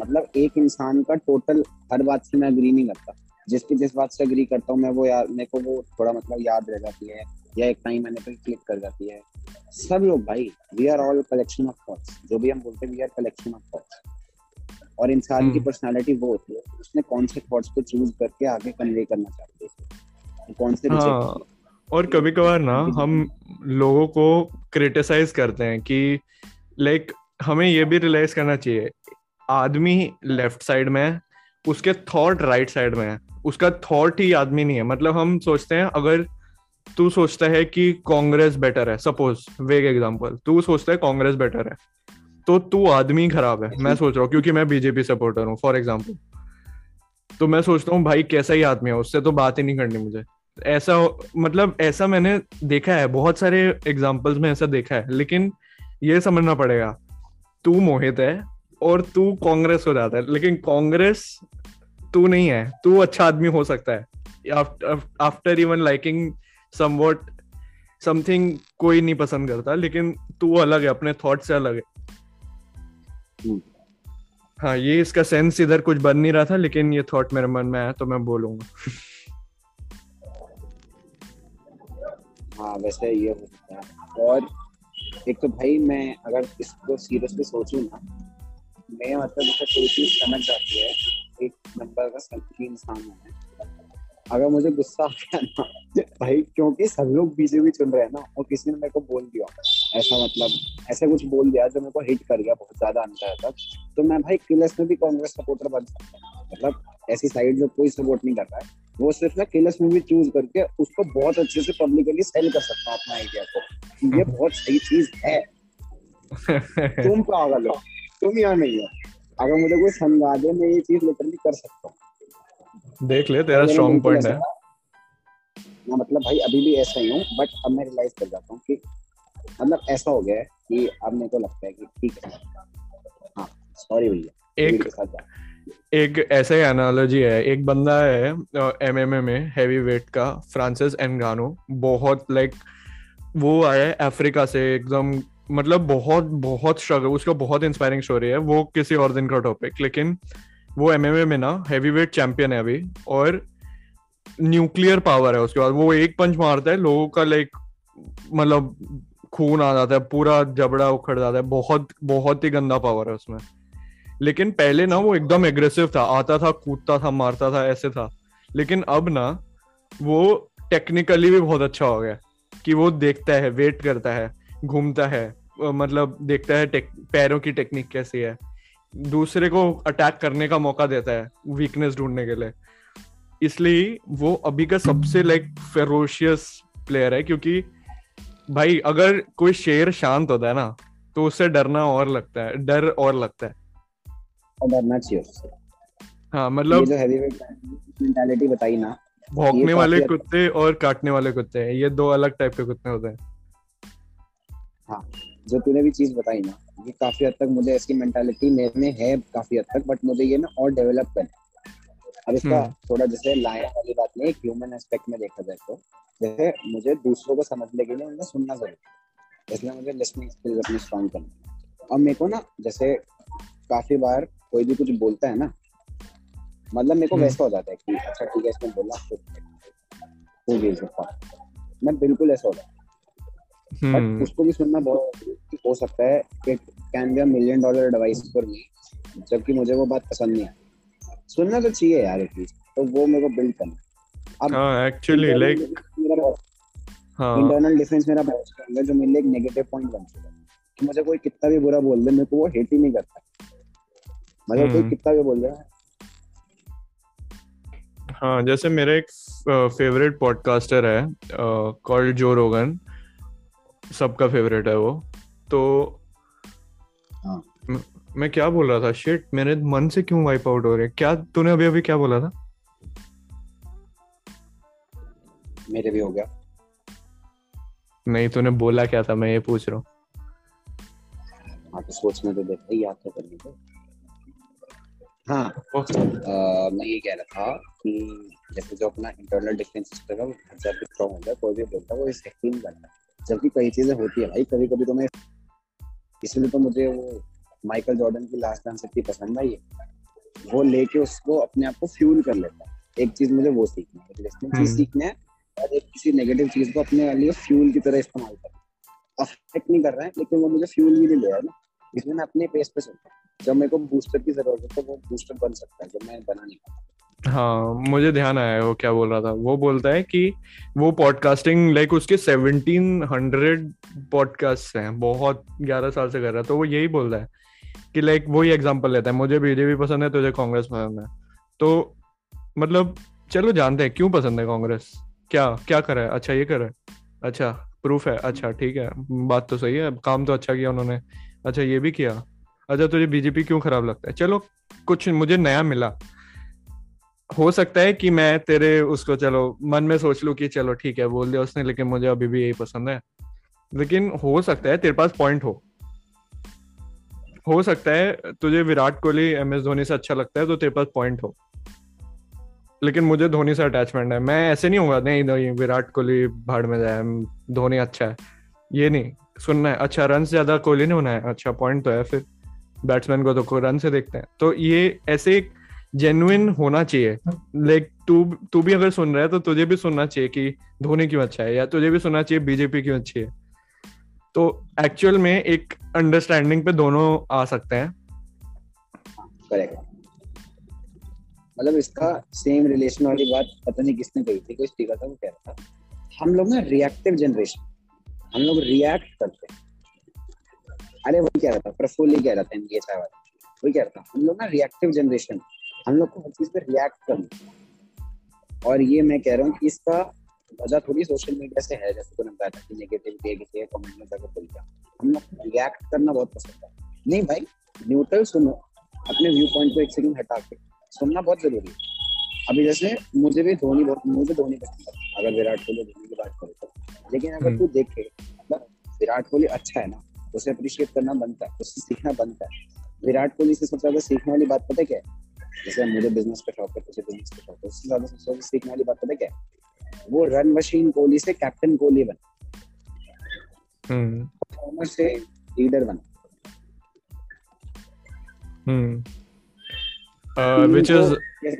मतलब एक इंसान का टोटल हर बात से मैं अग्री नहीं करता। जिसकी जिस बात से अग्री करता हूँ, मैं वो यार, मेरे को वो थोड़ा मतलब याद रह जाती है, या एक टाइम मैंने पे क्लिक कर जाती है। सब लोग भाई we are all collection of thoughts जो भी हम बोलते हैं we are collection of thoughts और इंसान की पर्सनालिटी हम्म। वो होती है। उसने कौन से थॉट्स को चूज़ करके आगे कन्वे करना चाहते हैं। कौन से हाँ, और कभी कभार ना हम लोगों को क्रिटिसाइज करते हैं कि लाइक हमें ये भी रियलाइज़ करना चाहिए आदमी लेफ़्ट साइड में है उसके थॉट राइट साइड में है उसका थॉट ही आदमी नहीं है। मतलब हम सोचते हैं अगर तू सोचता है कि कांग्रेस बेटर है सपोज़ वेग एग्जांपल तू सोचता है कांग्रेस बेटर है। तो तू आदमी खराब है, मैं सोच रहा हूँ, क्योंकि मैं बीजेपी सपोर्टर हूँ फॉर एग्ज़ाम्पल तो मैं सोचता हूँ, भाई, कैसा ही आदमी है, उससे तो बात ही नहीं करनी मुझे। ऐसा मतलब ऐसा मैंने देखा है, बहुत सारे एग्जाम्पल्स में ऐसा देखा है, लेकिन ये समझना पड़ेगा, तू मोहित है और तू कांग्रेस हो जाता है, लेकिन कांग्रेस तू नहीं है, तू अच्छा आदमी हो सकता है। After even liking somewhat something कोई नहीं पसंद करता, लेकिन तू अलग है, अपने थॉट से अलग है। हाँ ये इसका सेंस इधर कुछ बन नहीं रहा था, लेकिन ये थॉट मेरे मन में आया तो मैं बोलूँगा। हाँ वैसे ये हो सकता है। और एक तो भाई, मैं अगर इसको सीरियसली सोचूं ना, मैं मतलब मुझे चीज़ समझ जाती है। एक नंबर का सल्फी इंसान है। अगर मुझे गुस्सा आ गया ना भाई क्योंकि सब लोग बीजेपी चुन रहे हैं ना और किसी ने मेरे को बोल दिया ऐसा मतलब ऐसा कुछ बोल दिया जो मेरे को हिट कर गया बहुत ज़्यादा अंतर तक तो मैं भाई किलस में भी कांग्रेस सपोर्टर बन सकता हूँ। मतलब ऐसी साइड जो कोई सपोर्ट नहीं कर रहा है वो सिर्फ़ ना किलस में भी चूज़ करके उसको बहुत अच्छे से पब्लिकली सेल कर सकता हूँ अपना आइडिया को। ये बहुत सही चीज़ है। तुम पागल हो तुम यहाँ नहीं हो। अगर मुझे कोई समझा दे मैं ये चीज़ लिटरली कर सकता हूँ। देख ले तेरा स्ट्रॉन्ग पॉइंट है मैं मतलब भाई अभी भी ऐसा ही हूँ बट अब मैं रियलाइज़ कर जाता हूँ कि मतलब ऐसा हो गया है कि अब मेरे को लगता है कि ठीक है। हाँ सॉरी भैया एक एक ऐसा ही एनालॉजी है एक बंदा है एमएमए में हैवी वेट का फ्रांसिस एनगानो बहुत लाइक वो आया है अफ्रीका से एकदम मतलब बहुत बहुत स्ट्रगल उसका बहुत इंस्पायरिंग स्टोरी है वो किसी और दिन का टॉपिक लेकिन वो एमएमए में ना हैवीवेट चैंपियन है अभी और न्यूक्लियर पावर है उसके बाद। वो एक पंच मारता है, लोगों का लाइक मतलब खून आ जाता है, पूरा जबड़ा उखड़ जाता है। बहुत बहुत ही गंदा पावर है उसमें। लेकिन पहले ना वो एकदम एग्रेसिव था, आता था, कूदता था, मारता था, ऐसे था। लेकिन अब ना वो टेक्निकली भी बहुत अच्छा हो गया कि वो देखता है वेट करता है, घूमता है मतलब देखता है पैरों की टेक्निक कैसी है। दूसरे को अटैक करने का मौका देता है वीकनेस ढूँढने के लिए। इसलिए वो अभी का सबसे लाइक फेरोशियस प्लेयर है क्योंकि भाई अगर कोई शेर शांत होता है ना तो उससे डरना और लगता है डर और लगता है। डरना चाहिए उससे। हाँ मतलब ये जो हैवीवेट मेंटालिटी बताई ना भौंकने वाले कुत्ते और काटने वाले कुत्ते हैं ये दो अलग टाइप के कुत्ते होते हैं। हाँ जो तूने भी चीज़ बताई ना ये काफ़ी हद तक मुझे इसकी मेंटालिटी मेरे में है काफ़ी हद तक बट मुझे ये ना और डेवलप करना अब इसका हम्म। थोड़ा जैसे लाइन वाली बात नहीं ह्यूमन एस्पेक्ट में देखा जाए तो जैसे मुझे दूसरों को समझने के लिए उन्हें सुनना ज़रूरी है। इसलिए मुझे लिसनिंग स्किल्स अपनी स्ट्रॉन्ग करनी और मेरे को ना जैसे काफ़ी बार कोई भी कुछ बोलता है ना मतलब मेरे को हम्म। वैसा हो जाता है कि अच्छा ठीक है इसने बोला मैं बिल्कुल ऐसा हो जाता बट हम्म। उसको भी सुनना बहुत हो सकता है it can be a million dollar advice for me जबकि मुझे वो बात पसंद नहीं है सुनना तो चाहिए यार एटलीस्ट तो वो मेरे को बिल्ड करना। अब हाँ एक्चुअली लाइक हाँ। इंटरनल डिफरेंस मेरा बहुत स्ट्रांग है जो मेरे लिए एक नेगेटिव पॉइंट बन चुका है। कि मुझे कोई कितना भी बुरा बोल दे मेरे को वो हेट ही नहीं करता। मतलब कोई हम्म। कितना भी बोल रहा है हाँ जैसे मेरा एक फेवरेट पॉडकास्टर है कॉल्ड जो रोगन सबका फेवरेट है वो। तो हाँ. मैं क्या बोल रहा था? शिट मेरे मन से क्यों वाइप आउट हो रहे? क्या तूने अभी अभी क्या बोला था? मेरे भी हो गया। नहीं तूने बोला क्या था? मैं ये पूछ रहा हूँ। हाँ तो सोचने तो देता याद तो करने को हाँ आ, मैं ये कह रहा था कि जैसे जो अपना इंटरनल डिफेंस सिस्टम है वो बहुत ज़्यादा स्ट्रॉन्ग होता है कोई भी बोलता है वो इसे यकीन करता है। जबकि कई चीज़ें होती है भाई कभी कभी तो मैं इसलिए तो मुझे वो माइकल जॉर्डन की लास्ट डांस इतनी पसंद आई है। वो लेके उसको अपने आप को फ्यूल कर लेता है। एक चीज़ मुझे वो सीखना है लिस्निंग चीज़ हम्म। सीखना है और एक किसी नेगेटिव चीज़ को अपने लिए फ्यूल की तरह इस्तेमाल करना अफेक्ट नहीं कर रहा है लेकिन वो मुझे फ्यूल भी नहीं ले रहा है ना। इसलिए मैं अपने पेस पे चलता हूँ। जब मेरे को बूस्टर की ज़रूरत है तो वो बूस्टर बन सकता है जब मैं बना नहीं पाता। हाँ मुझे ध्यान आया वो क्या बोल रहा था। वो बोलता है कि वो पॉडकास्टिंग लाइक उसके सेवनटीन हंड्रेड पॉडकास्ट हैं, बहुत ग्यारह साल से कर रहा है। तो वो यही बोल रहा है कि लाइक वही एग्जांपल लेता है। मुझे बीजेपी पसंद है, तुझे कांग्रेस पसंद है। तो मतलब चलो जानते हैं, क्यों पसंद है कांग्रेस क्या क्या कर है? अच्छा ये कर है। अच्छा प्रूफ है। अच्छा ठीक है, बात तो सही है। काम तो अच्छा किया उन्होंने। अच्छा ये भी किया। अच्छा तुझे बीजेपी क्यों खराब लगता है? चलो, कुछ मुझे नया मिला। हो सकता है कि मैं तेरे उसको, चलो, मन में सोच लू कि चलो, ठीक है, बोल दिया उसने, लेकिन मुझे अभी भी यही पसंद है। लेकिन हो सकता है, तेरे पास पॉइंट हो। हो सकता है, तुझे विराट कोहली एम एस धोनी से अच्छा लगता है तो तेरे पास पॉइंट हो। लेकिन मुझे धोनी से अटैचमेंट है। मैं ऐसे नहीं होगा नहीं नहीं, विराट कोहली भाड़ में जाए, धोनी अच्छा है। ये नहीं, सुनना है अच्छा रन ज़्यादा कोहली ने होना है अच्छा पॉइंट तो है फिर। बैट्समैन को तो रन से देखते हैं। तो ये ऐसे एक जेन्युइन होना चाहिए। लाइक तू तू भी अगर सुन रहा है तो तुझे भी सुनना चाहिए कि धोनी क्यों अच्छा है, या तुझे भी सुनना चाहिए बीजेपी क्यों अच्छी है। तो एक्चुअल में एक अंडरस्टैंडिंग पे दोनों आ सकते हैं। मतलब इसका सेम रिलेशन वाली बात पता नहीं किसने कही थी, कोई स्पीकर था, वो कह रहा था। हम लोग ना रिएक्टिव जनरेशन हम लोग रिएक्ट करते हैं। अरे वही कह रहा था प्रफुल्ल ही कह रहा था एनडीए चाय वाला वही कह रहा था हम लोग ना रिएक्टिव जनरेशन हम लोग को हर चीज़ पे रिएक्ट करना और ये मैं कह रहा हूँ कि इसका वजह थोड़ी सोशल मीडिया से है जैसे तुमने बताया कि नेगेटिव किसी कमेंट में जाकर बोल दिया। हम लोग रिएक्ट करना बहुत पसंद है। नहीं भाई न्यूट्रल सुनो अपने व्यू पॉइंट को एक सेकंड हटा के। सुनना बहुत ज़रूरी है। अभी जैसे मुझे भी धोनी बहुत मुझे धोनी पसंद है अगर विराट कोहली धोनी की बात करें तो। लेकिन अगर हम्म। तू देखे मतलब विराट कोहली अच्छा है ना उसे अप्रिशिएट करना बनता है उससे सीखना बनता है। विराट कोहली से सबसे ज़्यादा सीखने वाली बात पता क्या है? जैसे मुझे बिज़नेस का शौक है तुझे बिज़नेस का शौक है उससे ज़्यादा सबसे ज़्यादा सीखने वाली बात पता क्या है? वो रन मशीन कोहली से कैप्टन कोहली बना। हम्म। से लीडर बना। हम्म। Which is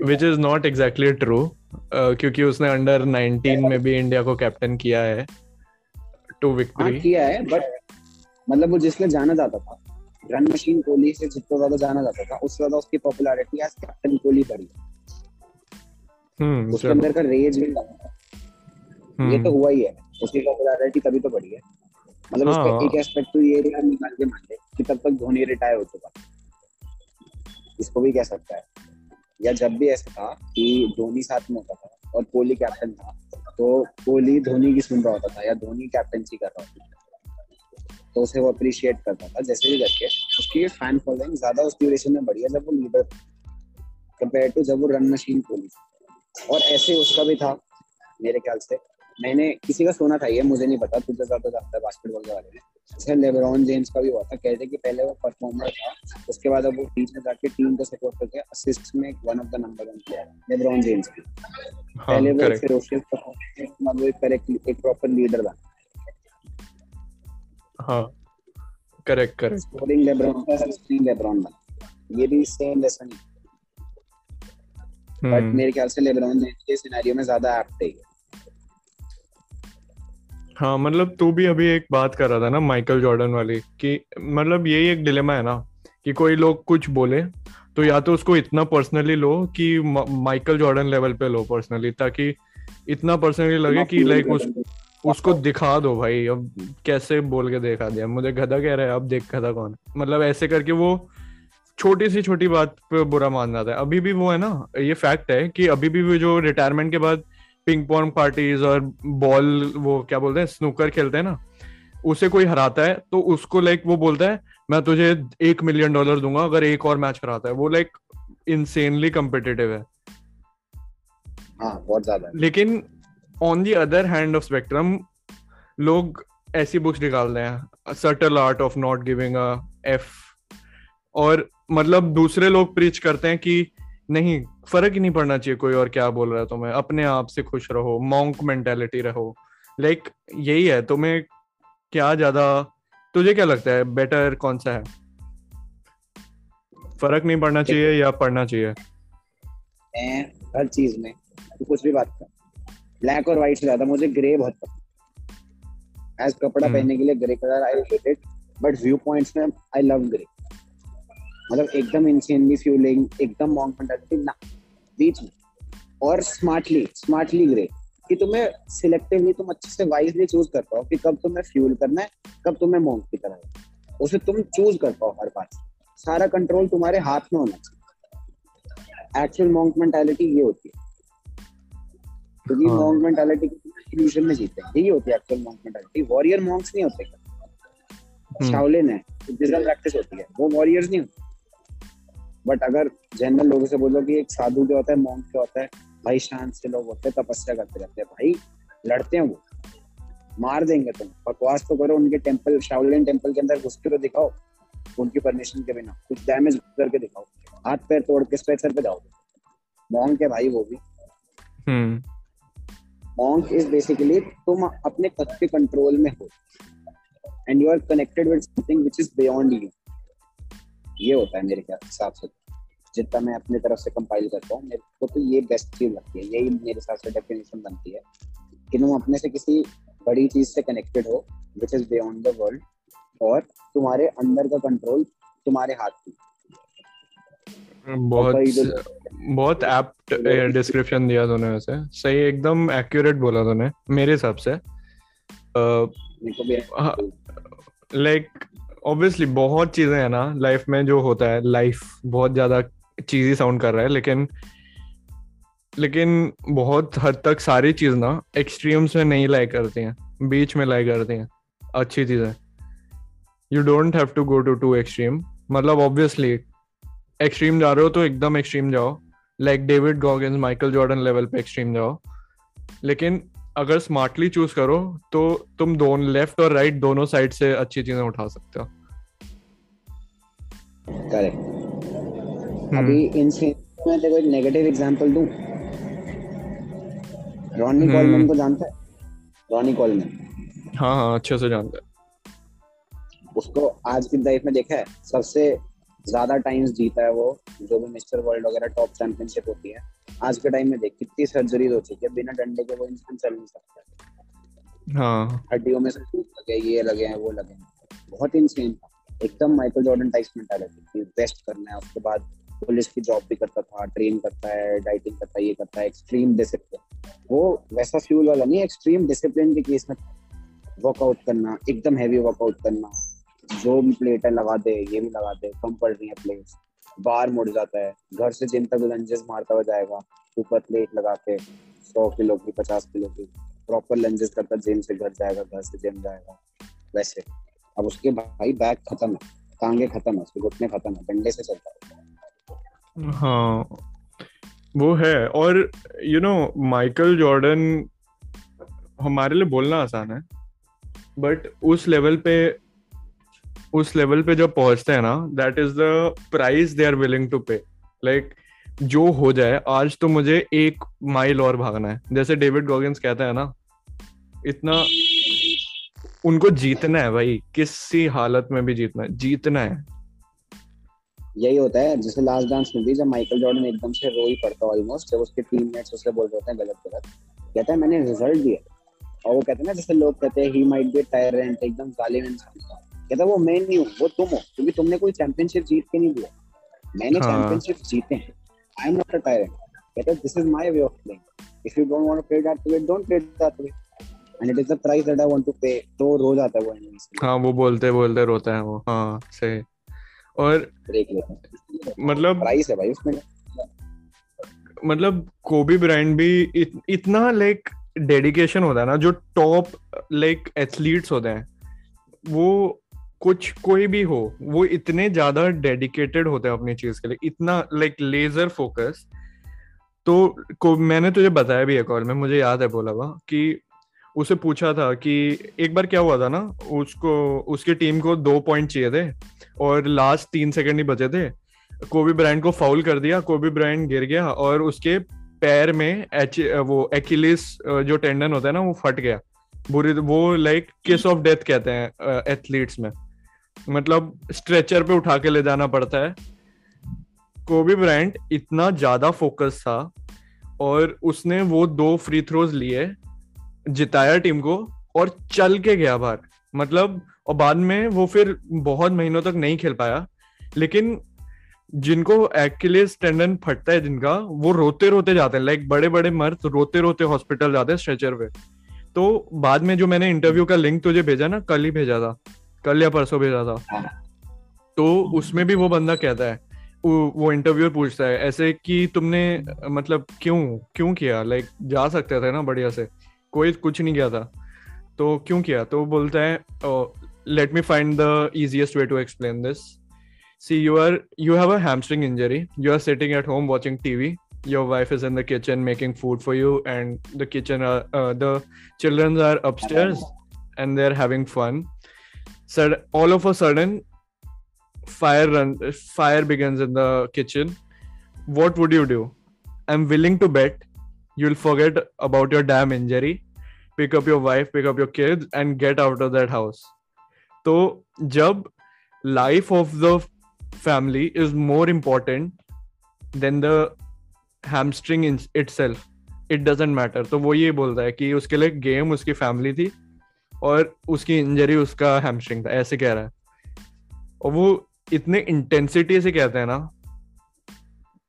which is not exactly true क्योंकि उसने अंडर 19 में भी इंडिया को कैप्टन किया है टू हाँ विक्ट्री किया है बट मतलब वो जिसमें जाना जाता था रन मशीन कोहली से जितना ज़्यादा जाना जाता था उससे ज़्यादा उसकी पॉपुलैरिटी आज कैप्टन कोहली बढ़ी हम्म उसके अंदर का रेज भी लगा ये तो हम्म हुआ ही है उसकी पॉपुलैरिटी तभी तो बढ़ी है। मतलब हाँ। उसका एक एस्पेक्ट तो ये भी हम निकाल के मान ले कि तब तक धोनी रिटायर हो चुका। इसको भी कह सकता है। या जब भी ऐसा था कि धोनी साथ में होता था और कोहली कैप्टन था तो कोहली धोनी की सुन रहा होता था या धोनी कैप्टनसी कर रहा होता था। तो उसे वो अप्रिशिएट करता था जैसे भी करके उसकी फ़ैन फॉलोइंग ज़्यादा उस ड्यूरेशन में बढ़ी है जब वो लीडर कंपेयर टू जब वो रन मशीन था। और ऐसे उसका भी था मेरे ख्याल से। मैंने किसी का सुना था ये मुझे नहीं पता तुझे ज़्यादा जानता है बास्केटबॉल के बारे में। जैसे लेब्रॉन जेम्स का भी हुआ था कहते कि पहले वो परफॉर्मर था उसके बाद अब वो बीच में जाके टीम को सपोर्ट करके असिस्ट में one of the number one player LeBron James की। हाँ पहले वो फिरोशियस परफॉर्मर वो करेक्ट एक प्रॉपर लीडर बना। हाँ करेक्ट करेक्ट स्कोरिंग लेब्रॉन का असिस्टिंग लेब्रॉन बना ये भी सेम लेसन बट हम्म मेरे ख्याल से लेब्रॉन के सिनेरियो में ज़्यादा एप्ट है हाँ मतलब तू भी अभी एक बात कर रहा था ना माइकल जॉर्डन वाली कि मतलब यही एक डिलेमा है ना कि कोई लोग कुछ बोले तो या तो उसको इतना पर्सनली लो कि माइकल जॉर्डन लेवल पे लो पर्सनली ताकि इतना पर्सनली लगे कि लाइक उस उसको दिखा दो भाई अब कैसे बोल के दिखा दिया। मुझे गधा कह रहा है अब देख गधा कौन मतलब ऐसे करके वो छोटी सी छोटी बात पे बुरा मान जाता है। अभी भी वो है ना ये फैक्ट है कि अभी भी वो जो रिटायरमेंट के बाद पिंग पोंग पार्टीज़ और बॉल वो क्या बोलते हैं स्नूकर खेलते हैं ना उसे कोई हराता है तो उसको लाइक वो बोलता है मैं तुझे एक मिलियन डॉलर दूँगा अगर एक और मैच कराता है। वो लाइक इनसेनली कम्पिटिटिव है। हाँ बहुत ज़्यादा। लेकिन on the other hand of spectrum लोग ऐसी बुक्स निकालते हैं subtle art of not giving a F और मतलब दूसरे लोग प्रीच करते हैं कि नहीं फ़र्क ही नहीं पड़ना चाहिए कोई और क्या बोल रहा है तुम्हें अपने आप से खुश रहो मॉन्क मेंटेलिटी रहो। लाइक like, यही है तुम्हें क्या ज़्यादा तुझे क्या लगता है बेटर कौन सा है? फ़र्क नहीं पड़ना चाहिए या पढ़ना चाहिए? हर चीज़ में कुछ भी बात कर ब्लैक और व्हाइट से ज़्यादा मुझे ग्रे बहुत पसंद एज कपड़ा हम्म। पहनने के लिए grey colour I hate it but view points में आई लव ग्रे मतलब एकदम इनसेनली फ्यूलिंग एकदम मॉन्क मेंटालिटी ना। बीच में और स्मार्टली स्मार्टली ग्रे कि तुम्हें सिलेक्टिवली तुम अच्छे से वाइजली चूज़ कर पाओ कि कब तुम्हें फ्यूल करना है कब तुम्हें मॉन्क की तरह है। उसे तुम चूज़ कर पाओ हर बार सारा कंट्रोल तुम्हारे हाथ में होना चाहिए। एक्चुअल मॉन्क मेंटालिटी ये होती है। क्योंकि। मॉन्क मेंटालिटी इल्यूजन में जीते हैं। यही होती है actual monk mentality warrior monks नहीं होते। हम्म। शाओलिन है। जिसका प्रैक्टिस होती है। वो वॉरियर्स नहीं होते। बट अगर जनरल लोगों से बोलो कि एक साधु क्या होता है मॉन्क क्या होता है भाई शांत से लोग होते हैं तपस्या करते रहते हैं। भाई लड़ते हैं वो। मार देंगे तुम। बकवास तो करो उनके टेंपल शाओलिन टेंपल के अंदर घुस के तो दिखाओ। उनकी परमिशन के बिना। कुछ डैमेज करके दिखाओ। हाथ पैर तोड़ के स्ट्रेचर पे जाओ। मॉन्क है भाई वो भी। हम्म। Monk is basically तुम अपने खुद के कंट्रोल में हो and you are connected with something which is beyond you ये होता है मेरे हिसाब से जितना मैं अपने तरफ़ से कंपाइल करता हूँ, मेरे को तो ये बेस्ट चीज़ लगती है। यही मेरे हिसाब से डेफिनेशन बनती है कि तुम अपने से किसी बड़ी चीज़ से कनेक्टेड हो which is beyond the world और तुम्हारे अंदर का कंट्रोल तुम्हारे हाथ में। बहुत बहुत एप्ट डिस्क्रिप्शन दिया तूने वैसे। सही एकदम एक्यूरेट बोला तूने मेरे हिसाब से। मेरे को भी हाँ, लाइक ऑब्वियसली बहुत चीज़ें हैं ना लाइफ में जो होता है लाइफ बहुत ज़्यादा चीजी साउंड कर रहा है लेकिन लेकिन बहुत हद तक सारी चीज़ ना एक्सट्रीम्स में नहीं लाई करती हैं बीच में लाई करती हैं अच्छी चीज़ें। You don't have to go to to extreme मतलब ऑब्वियसली एक्सट्रीम जा रहे हो तो एकदम एक्सट्रीम जाओ। Like David Goggins Michael Jordan level पे एक्सट्रीम जाओ। लेकिन अगर स्मार्टली चूज़ करो तो तुम दोनों लेफ़्ट और राइट दोनों साइड से अच्छी चीज़ें उठा सकते हो। करेक्ट हम्म, अभी इन मैं देखो एक नेगेटिव एग्जांपल दूँ। Ronnie hmm. कॉलमैन को जानता है? रॉनी कॉलमैन हाँ हाँ अच्छे से जानते हैं। उसको आज की लाइफ में देखा है। सबसे ज़्यादा टाइम्स जीता है वो जो भी मिस्टर वर्ल्ड वगैरह टॉप चैंपियनशिप होती है। आज के टाइम में देख कितनी सर्जरीज हो चुकी है बिना डंडे के वो इंसान चल नहीं सकता। हाँ। हड्डियों में लगे ये लगे हैं वो लगे हैं। बहुत इंसेन था। एकदम माइकल जॉर्डन टाइप मेंटालिटी थी। बेस्ट करना है उसके बाद पुलिस की जॉब भी करता था ट्रेन करता है डाइटिंग करता है ये करता है एक्सट्रीम डिसिप्लिन वो वैसा फ्यूल वाला नहीं एक्सट्रीम डिसिप्लिन के केस में वर्कआउट करना एकदम हैवी वर्कआउट करना। जो भी प्लेट है, लगा दे, ये भी लगा दे, कम पड़ रही है प्लेट्स बार मुड़ जाता है। घर से जिम तक लंजेस मारता हुआ जाएगा। ऊपर प्लेट लगा के सौ किलो की, पचास किलो की प्रॉपर लंजेस करता जिम से घर जाएगा, घर से जिम जाएगा। वैसे। अब उसके भाई बैक खत्म है। टांगे खत्म है, उसके घुटने खत्म है, डंडे से चलता है। हाँ। वो है। और यू नो माइकल जॉर्डन हमारे लिए बोलना आसान है बट उस लेवल पे उस लेवल पे जब पहुँचते हैं ना that is the price they are willing to pay like जो हो जाए, आज तो मुझे एक माइल और भागना है। जैसे डेविड गॉगिंस कहता है ना, इतना उनको जीतना है भाई, किसी हालत में भी जीतना है जीतना है। यही होता है, जैसे लास्ट डांस में भी जब माइकल जॉर्डन एकदम से रो ही पड़ता ऑलमोस्ट जब उसके टीममेट्स उसे बोल रहे होते हैं गलत गलत, कहता है, मैंने रिज़ल्ट दिया और वो कहते हैं ना, जैसे लोग कहते हैं ही माइट बी टायरेंट एकदम जालिम इंसान कहता वो मैं नहीं हूँ वो तुम हो क्योंकि तुमने कोई चैंपियनशिप जीत के नहीं दिया। मैंने चैंपियनशिप हाँ. जीते हैं। I am not a tyrant कहता this is my way of playing if you don't want to play that way don't play that way and it is the price that I want to pay तो रो जाता है वो हाँ वो बोलते बोलते रोता है वो। हाँ सही। और मतलब प्राइस है भाई उसमें। मतलब कोबी ब्रांड भी इत, इतना लाइक डेडिकेशन होता है ना जो टॉप लाइक एथलीट्स होते हैं वो कुछ कोई भी हो, वो इतने ज़्यादा डेडिकेटेड होते हैं अपनी चीज़ के लिए, इतना लाइक लेजर फोकस तो को, मैंने तुझे बताया भी है कॉल में, मुझे याद है बोला हुआ, कि उसे पूछा था कि एक बार क्या हुआ था ना, उसको, उसकी टीम को दो पॉइंट चाहिए थे, और लास्ट तीन सेकंड ही बचे थे। कोबी ब्रांड को फाउल कर दिया, कोबी ब्रांड गिर गया, और उसके पैर में एच, वो एक्लिस जो टेंडन होता है ना, वो फट गया। बुरी, वो लाइक किस ऑफ़ डेथ कहते हैं एथलीट्स में। मतलब स्ट्रेचर पे उठा के ले जाना पड़ता है। कोबी ब्रांड इतना ज़्यादा फोकस था और उसने वो दो फ्री थ्रोज लिए जिताया टीम को और चल के गया बाहर। मतलब और बाद में वो फिर बहुत महीनों तक नहीं खेल पाया, लेकिन जिनको एक्लेस टेंडन फटता है जिनका, वो रोते रोते जाते हैं। लाइक बड़े बड़े मर्द रोते रोते हॉस्पिटल जाते हैं स्ट्रेचर पे। तो बाद में जो मैंने इंटरव्यू का लिंक तुझे भेजा ना, कल ही भेजा था। कल या परसों भेजा था। हाँ। तो उसमें भी वो बंदा कहता है वो इंटरव्यूअर पूछता है ऐसे कि तुमने मतलब क्यों क्यों किया? लाइक जा सकते थे ना बढ़िया से। कोई कुछ नहीं किया था। तो क्यों किया? तो बोलता है let me find the easiest way to explain this see you are you have a hamstring injury you are sitting at home watching TV your wife is in the kitchen making food for you and the kitchen are uh, the children are upstairs and they're having fun. So all of a sudden fire run fire begins in the kitchen what would you do i'm willing to bet you'll forget about your damn injury pick up your wife pick up your kids and get out of that house तो जब life of the family is more important than the hamstring in itself it doesn't matter तो वो ये बोलता है कि उसके लिए गेम उसकी फैमिली थी और उसकी इंजरी उसका हैमस्ट्रिंग था ऐसे कह रहा है। और वो इतने इंटेंसिटी से कहते हैं ना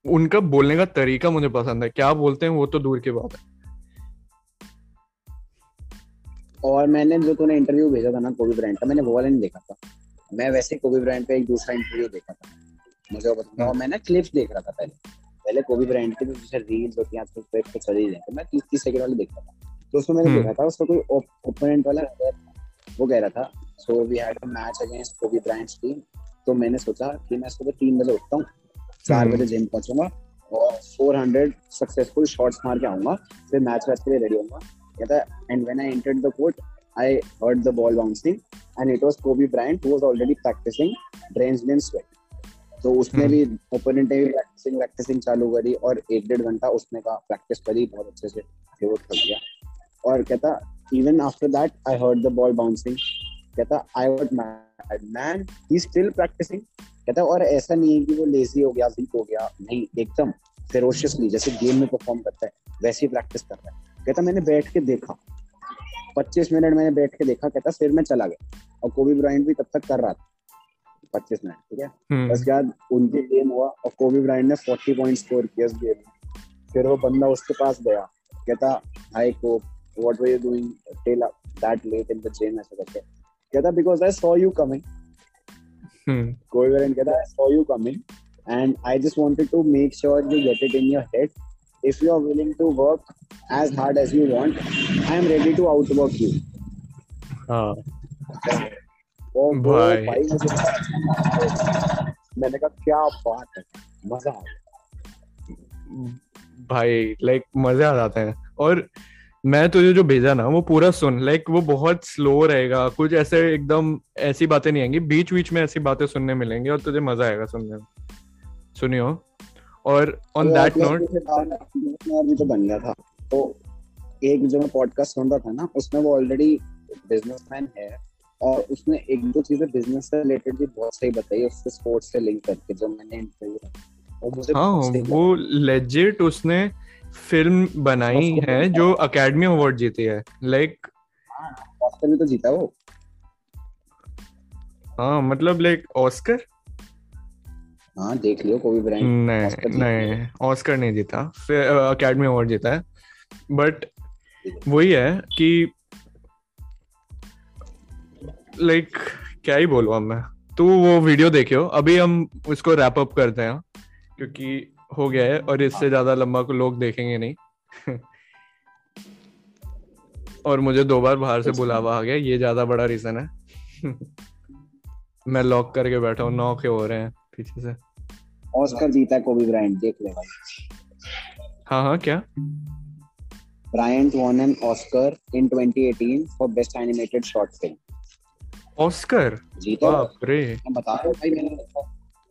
उनका बोलने का तरीका मुझे पसंद है। क्या बोलते हैं वो तो दूर की बात है। और मैंने जो तूने इंटरव्यू भेजा था ना कोबी ब्रांड का मैंने वो वाला नहीं देखा था। मैं वैसे कोबी ब्रांड पे एक दूसरा इंटरव्यू देखा था। मुझे वो बताऊँगा मैं ना क्लिप्स देख रहा था पहले। पहले कोबी ब्रांड की जैसे रील्स होती हैं तो पे चल ही। रहे तो मैं तीस तीस सेकंड वाले देखता था। तो उसमें मैंने हम्म। देखा था उसका कोई ओपोनेंट वाला वो कह रहा था so we had a match against Kobe Bryant's team तो मैंने सोचा कि मैं सुबह तीन बजे उठता हूँ चार हम्म। बजे जिम पहुंचूँगा और 400 सक्सेसफुल शॉट्स मार के आऊँगा फिर मैच वैच के लिए रेडी होऊँगा। कहता and when I entered the court I heard the ball bouncing and it was Kobe Bryant who was already practising drenched in sweat तो उसमें भी ओपोनेंट ने भी प्रैक्टिसिंग प्रैक्टिसिंग चालू करी और एक डेढ़ घंटा उसने का प्रैक्टिस करी बहुत अच्छे से फिर वो थक गया। और कहता even after that I heard the ball bouncing कहता I was mad man he still practising कहता और ऐसा नहीं है कि वो लेजी हो गया वीक हो गया। नहीं एकदम फेरोशियसली जैसे गेम में परफॉर्म करता है वैसे ही प्रैक्टिस कर रहा है। कहता मैंने बैठ के देखा। पच्चीस मिनट मैंने बैठ के देखा कहता फिर मैं चला गया। और कोबी ब्राइंड भी तब तक कर रहा था। पच्चीस मिनट ठीक है? हम्म, उसके बाद उनके गेम हुआ और कोबी ब्राइंड ने फोर्टी पॉइंट स्कोर किया उस गेम में। फिर वो बंदा उसके पास गया। कहता हाई को what were you doing till that late in the gym ऐसा करके कहता because I saw you coming hmm, Kobe Bryant कहता I saw you coming and I just wanted to make sure you get it in your head. If you are willing to work as hard as you want, I am ready to outwork you. हाँ वो भाई। मैंने कहा क्या बात है मज़ा आ भाई लाइक मज़े आ जाते हैं और मैं तुझे जो भेजा ना वो पूरा सुन लाइक वो बहुत स्लो रहेगा। कुछ ऐसे एकदम ऐसी बातें नहीं आएँगी बीच बीच में ऐसी बातें सुनने मिलेंगी और तुझे मज़ा आएगा सुनने में। सुनियो? और ऑन दैट नोट तो बन गया था। तो एक जो मैं पॉडकास्ट सुन रहा था ना उसमें वो ऑलरेडी बिजनेसमैन है और उसने एक दो चीज़ें बिज़नेस से रिलेटेड भी बहुत सही बताई उससे स्पोर्ट्स से लिंक करके जो मैंने इंटरव्यू वो मुझे हाँ वो लेजिट उसने फ़िल्म बनाई है जो अकेडमी अवार्ड जीती है। लाइक ऑस्कर भी तो जीता वो। हाँ मतलब लाइक ऑस्कर हाँ देख लियो कोई ब्रांड नहीं नहीं ऑस्कर नहीं जीता। फिर अकेडमी अवार्ड जीता है। बट वही है कि लाइक क्या ही बोलूँ अब मैं। तू वो वीडियो देखियो। अभी हम उसको रैप अप करते हैं क्योंकि हो गया है और इससे ज़्यादा लंबा को लोग देखेंगे नहीं। और मुझे दो बार बाहर से बुलावा आ गया ये ज़्यादा बड़ा रीजन है। मैं लॉक करके बैठा हूँ नौ के हो रहे हैं पीछे से। ऑस्कर जीता है कोबी ब्रायंट देख ले भाई। हाँ हाँ क्या? Bryant won an Oscar in 2018 for Best Animated Short Film. Oscar जीता। बाप रे। बता रहा हूँ भाई मैंने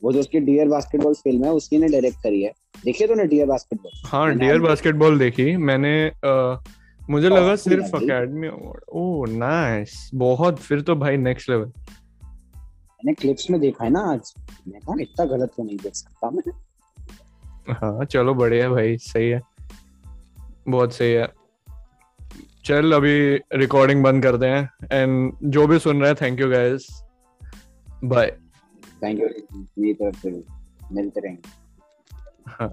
वो जो उसकी डियर बास्केटबॉल फ़िल्म है उसी ने डायरेक्ट करी है। देखिए तूने डियर बास्केटबॉल हाँ डियर बास्केटबॉल देखी। मैंने अ, मुझे बहुत लगा सिर्फ़ अकेडमी अवार्ड ओह नाइस बहुत फिर तो भाई नेक्स्ट लेवल मैंने क्लिप्स में देखा है ना आज। मैं कहा इतना गलत तो नहीं देख सकता मैं। हाँ चलो बढ़िया भाई सही है। बहुत सही है। चल अभी रिकॉर्डिंग बंद करते हैं। एंड जो भी सुन रहे हैं thank you guys bye thank you मेरी तरफ़ से भी। मिलते रहेंगे हाँ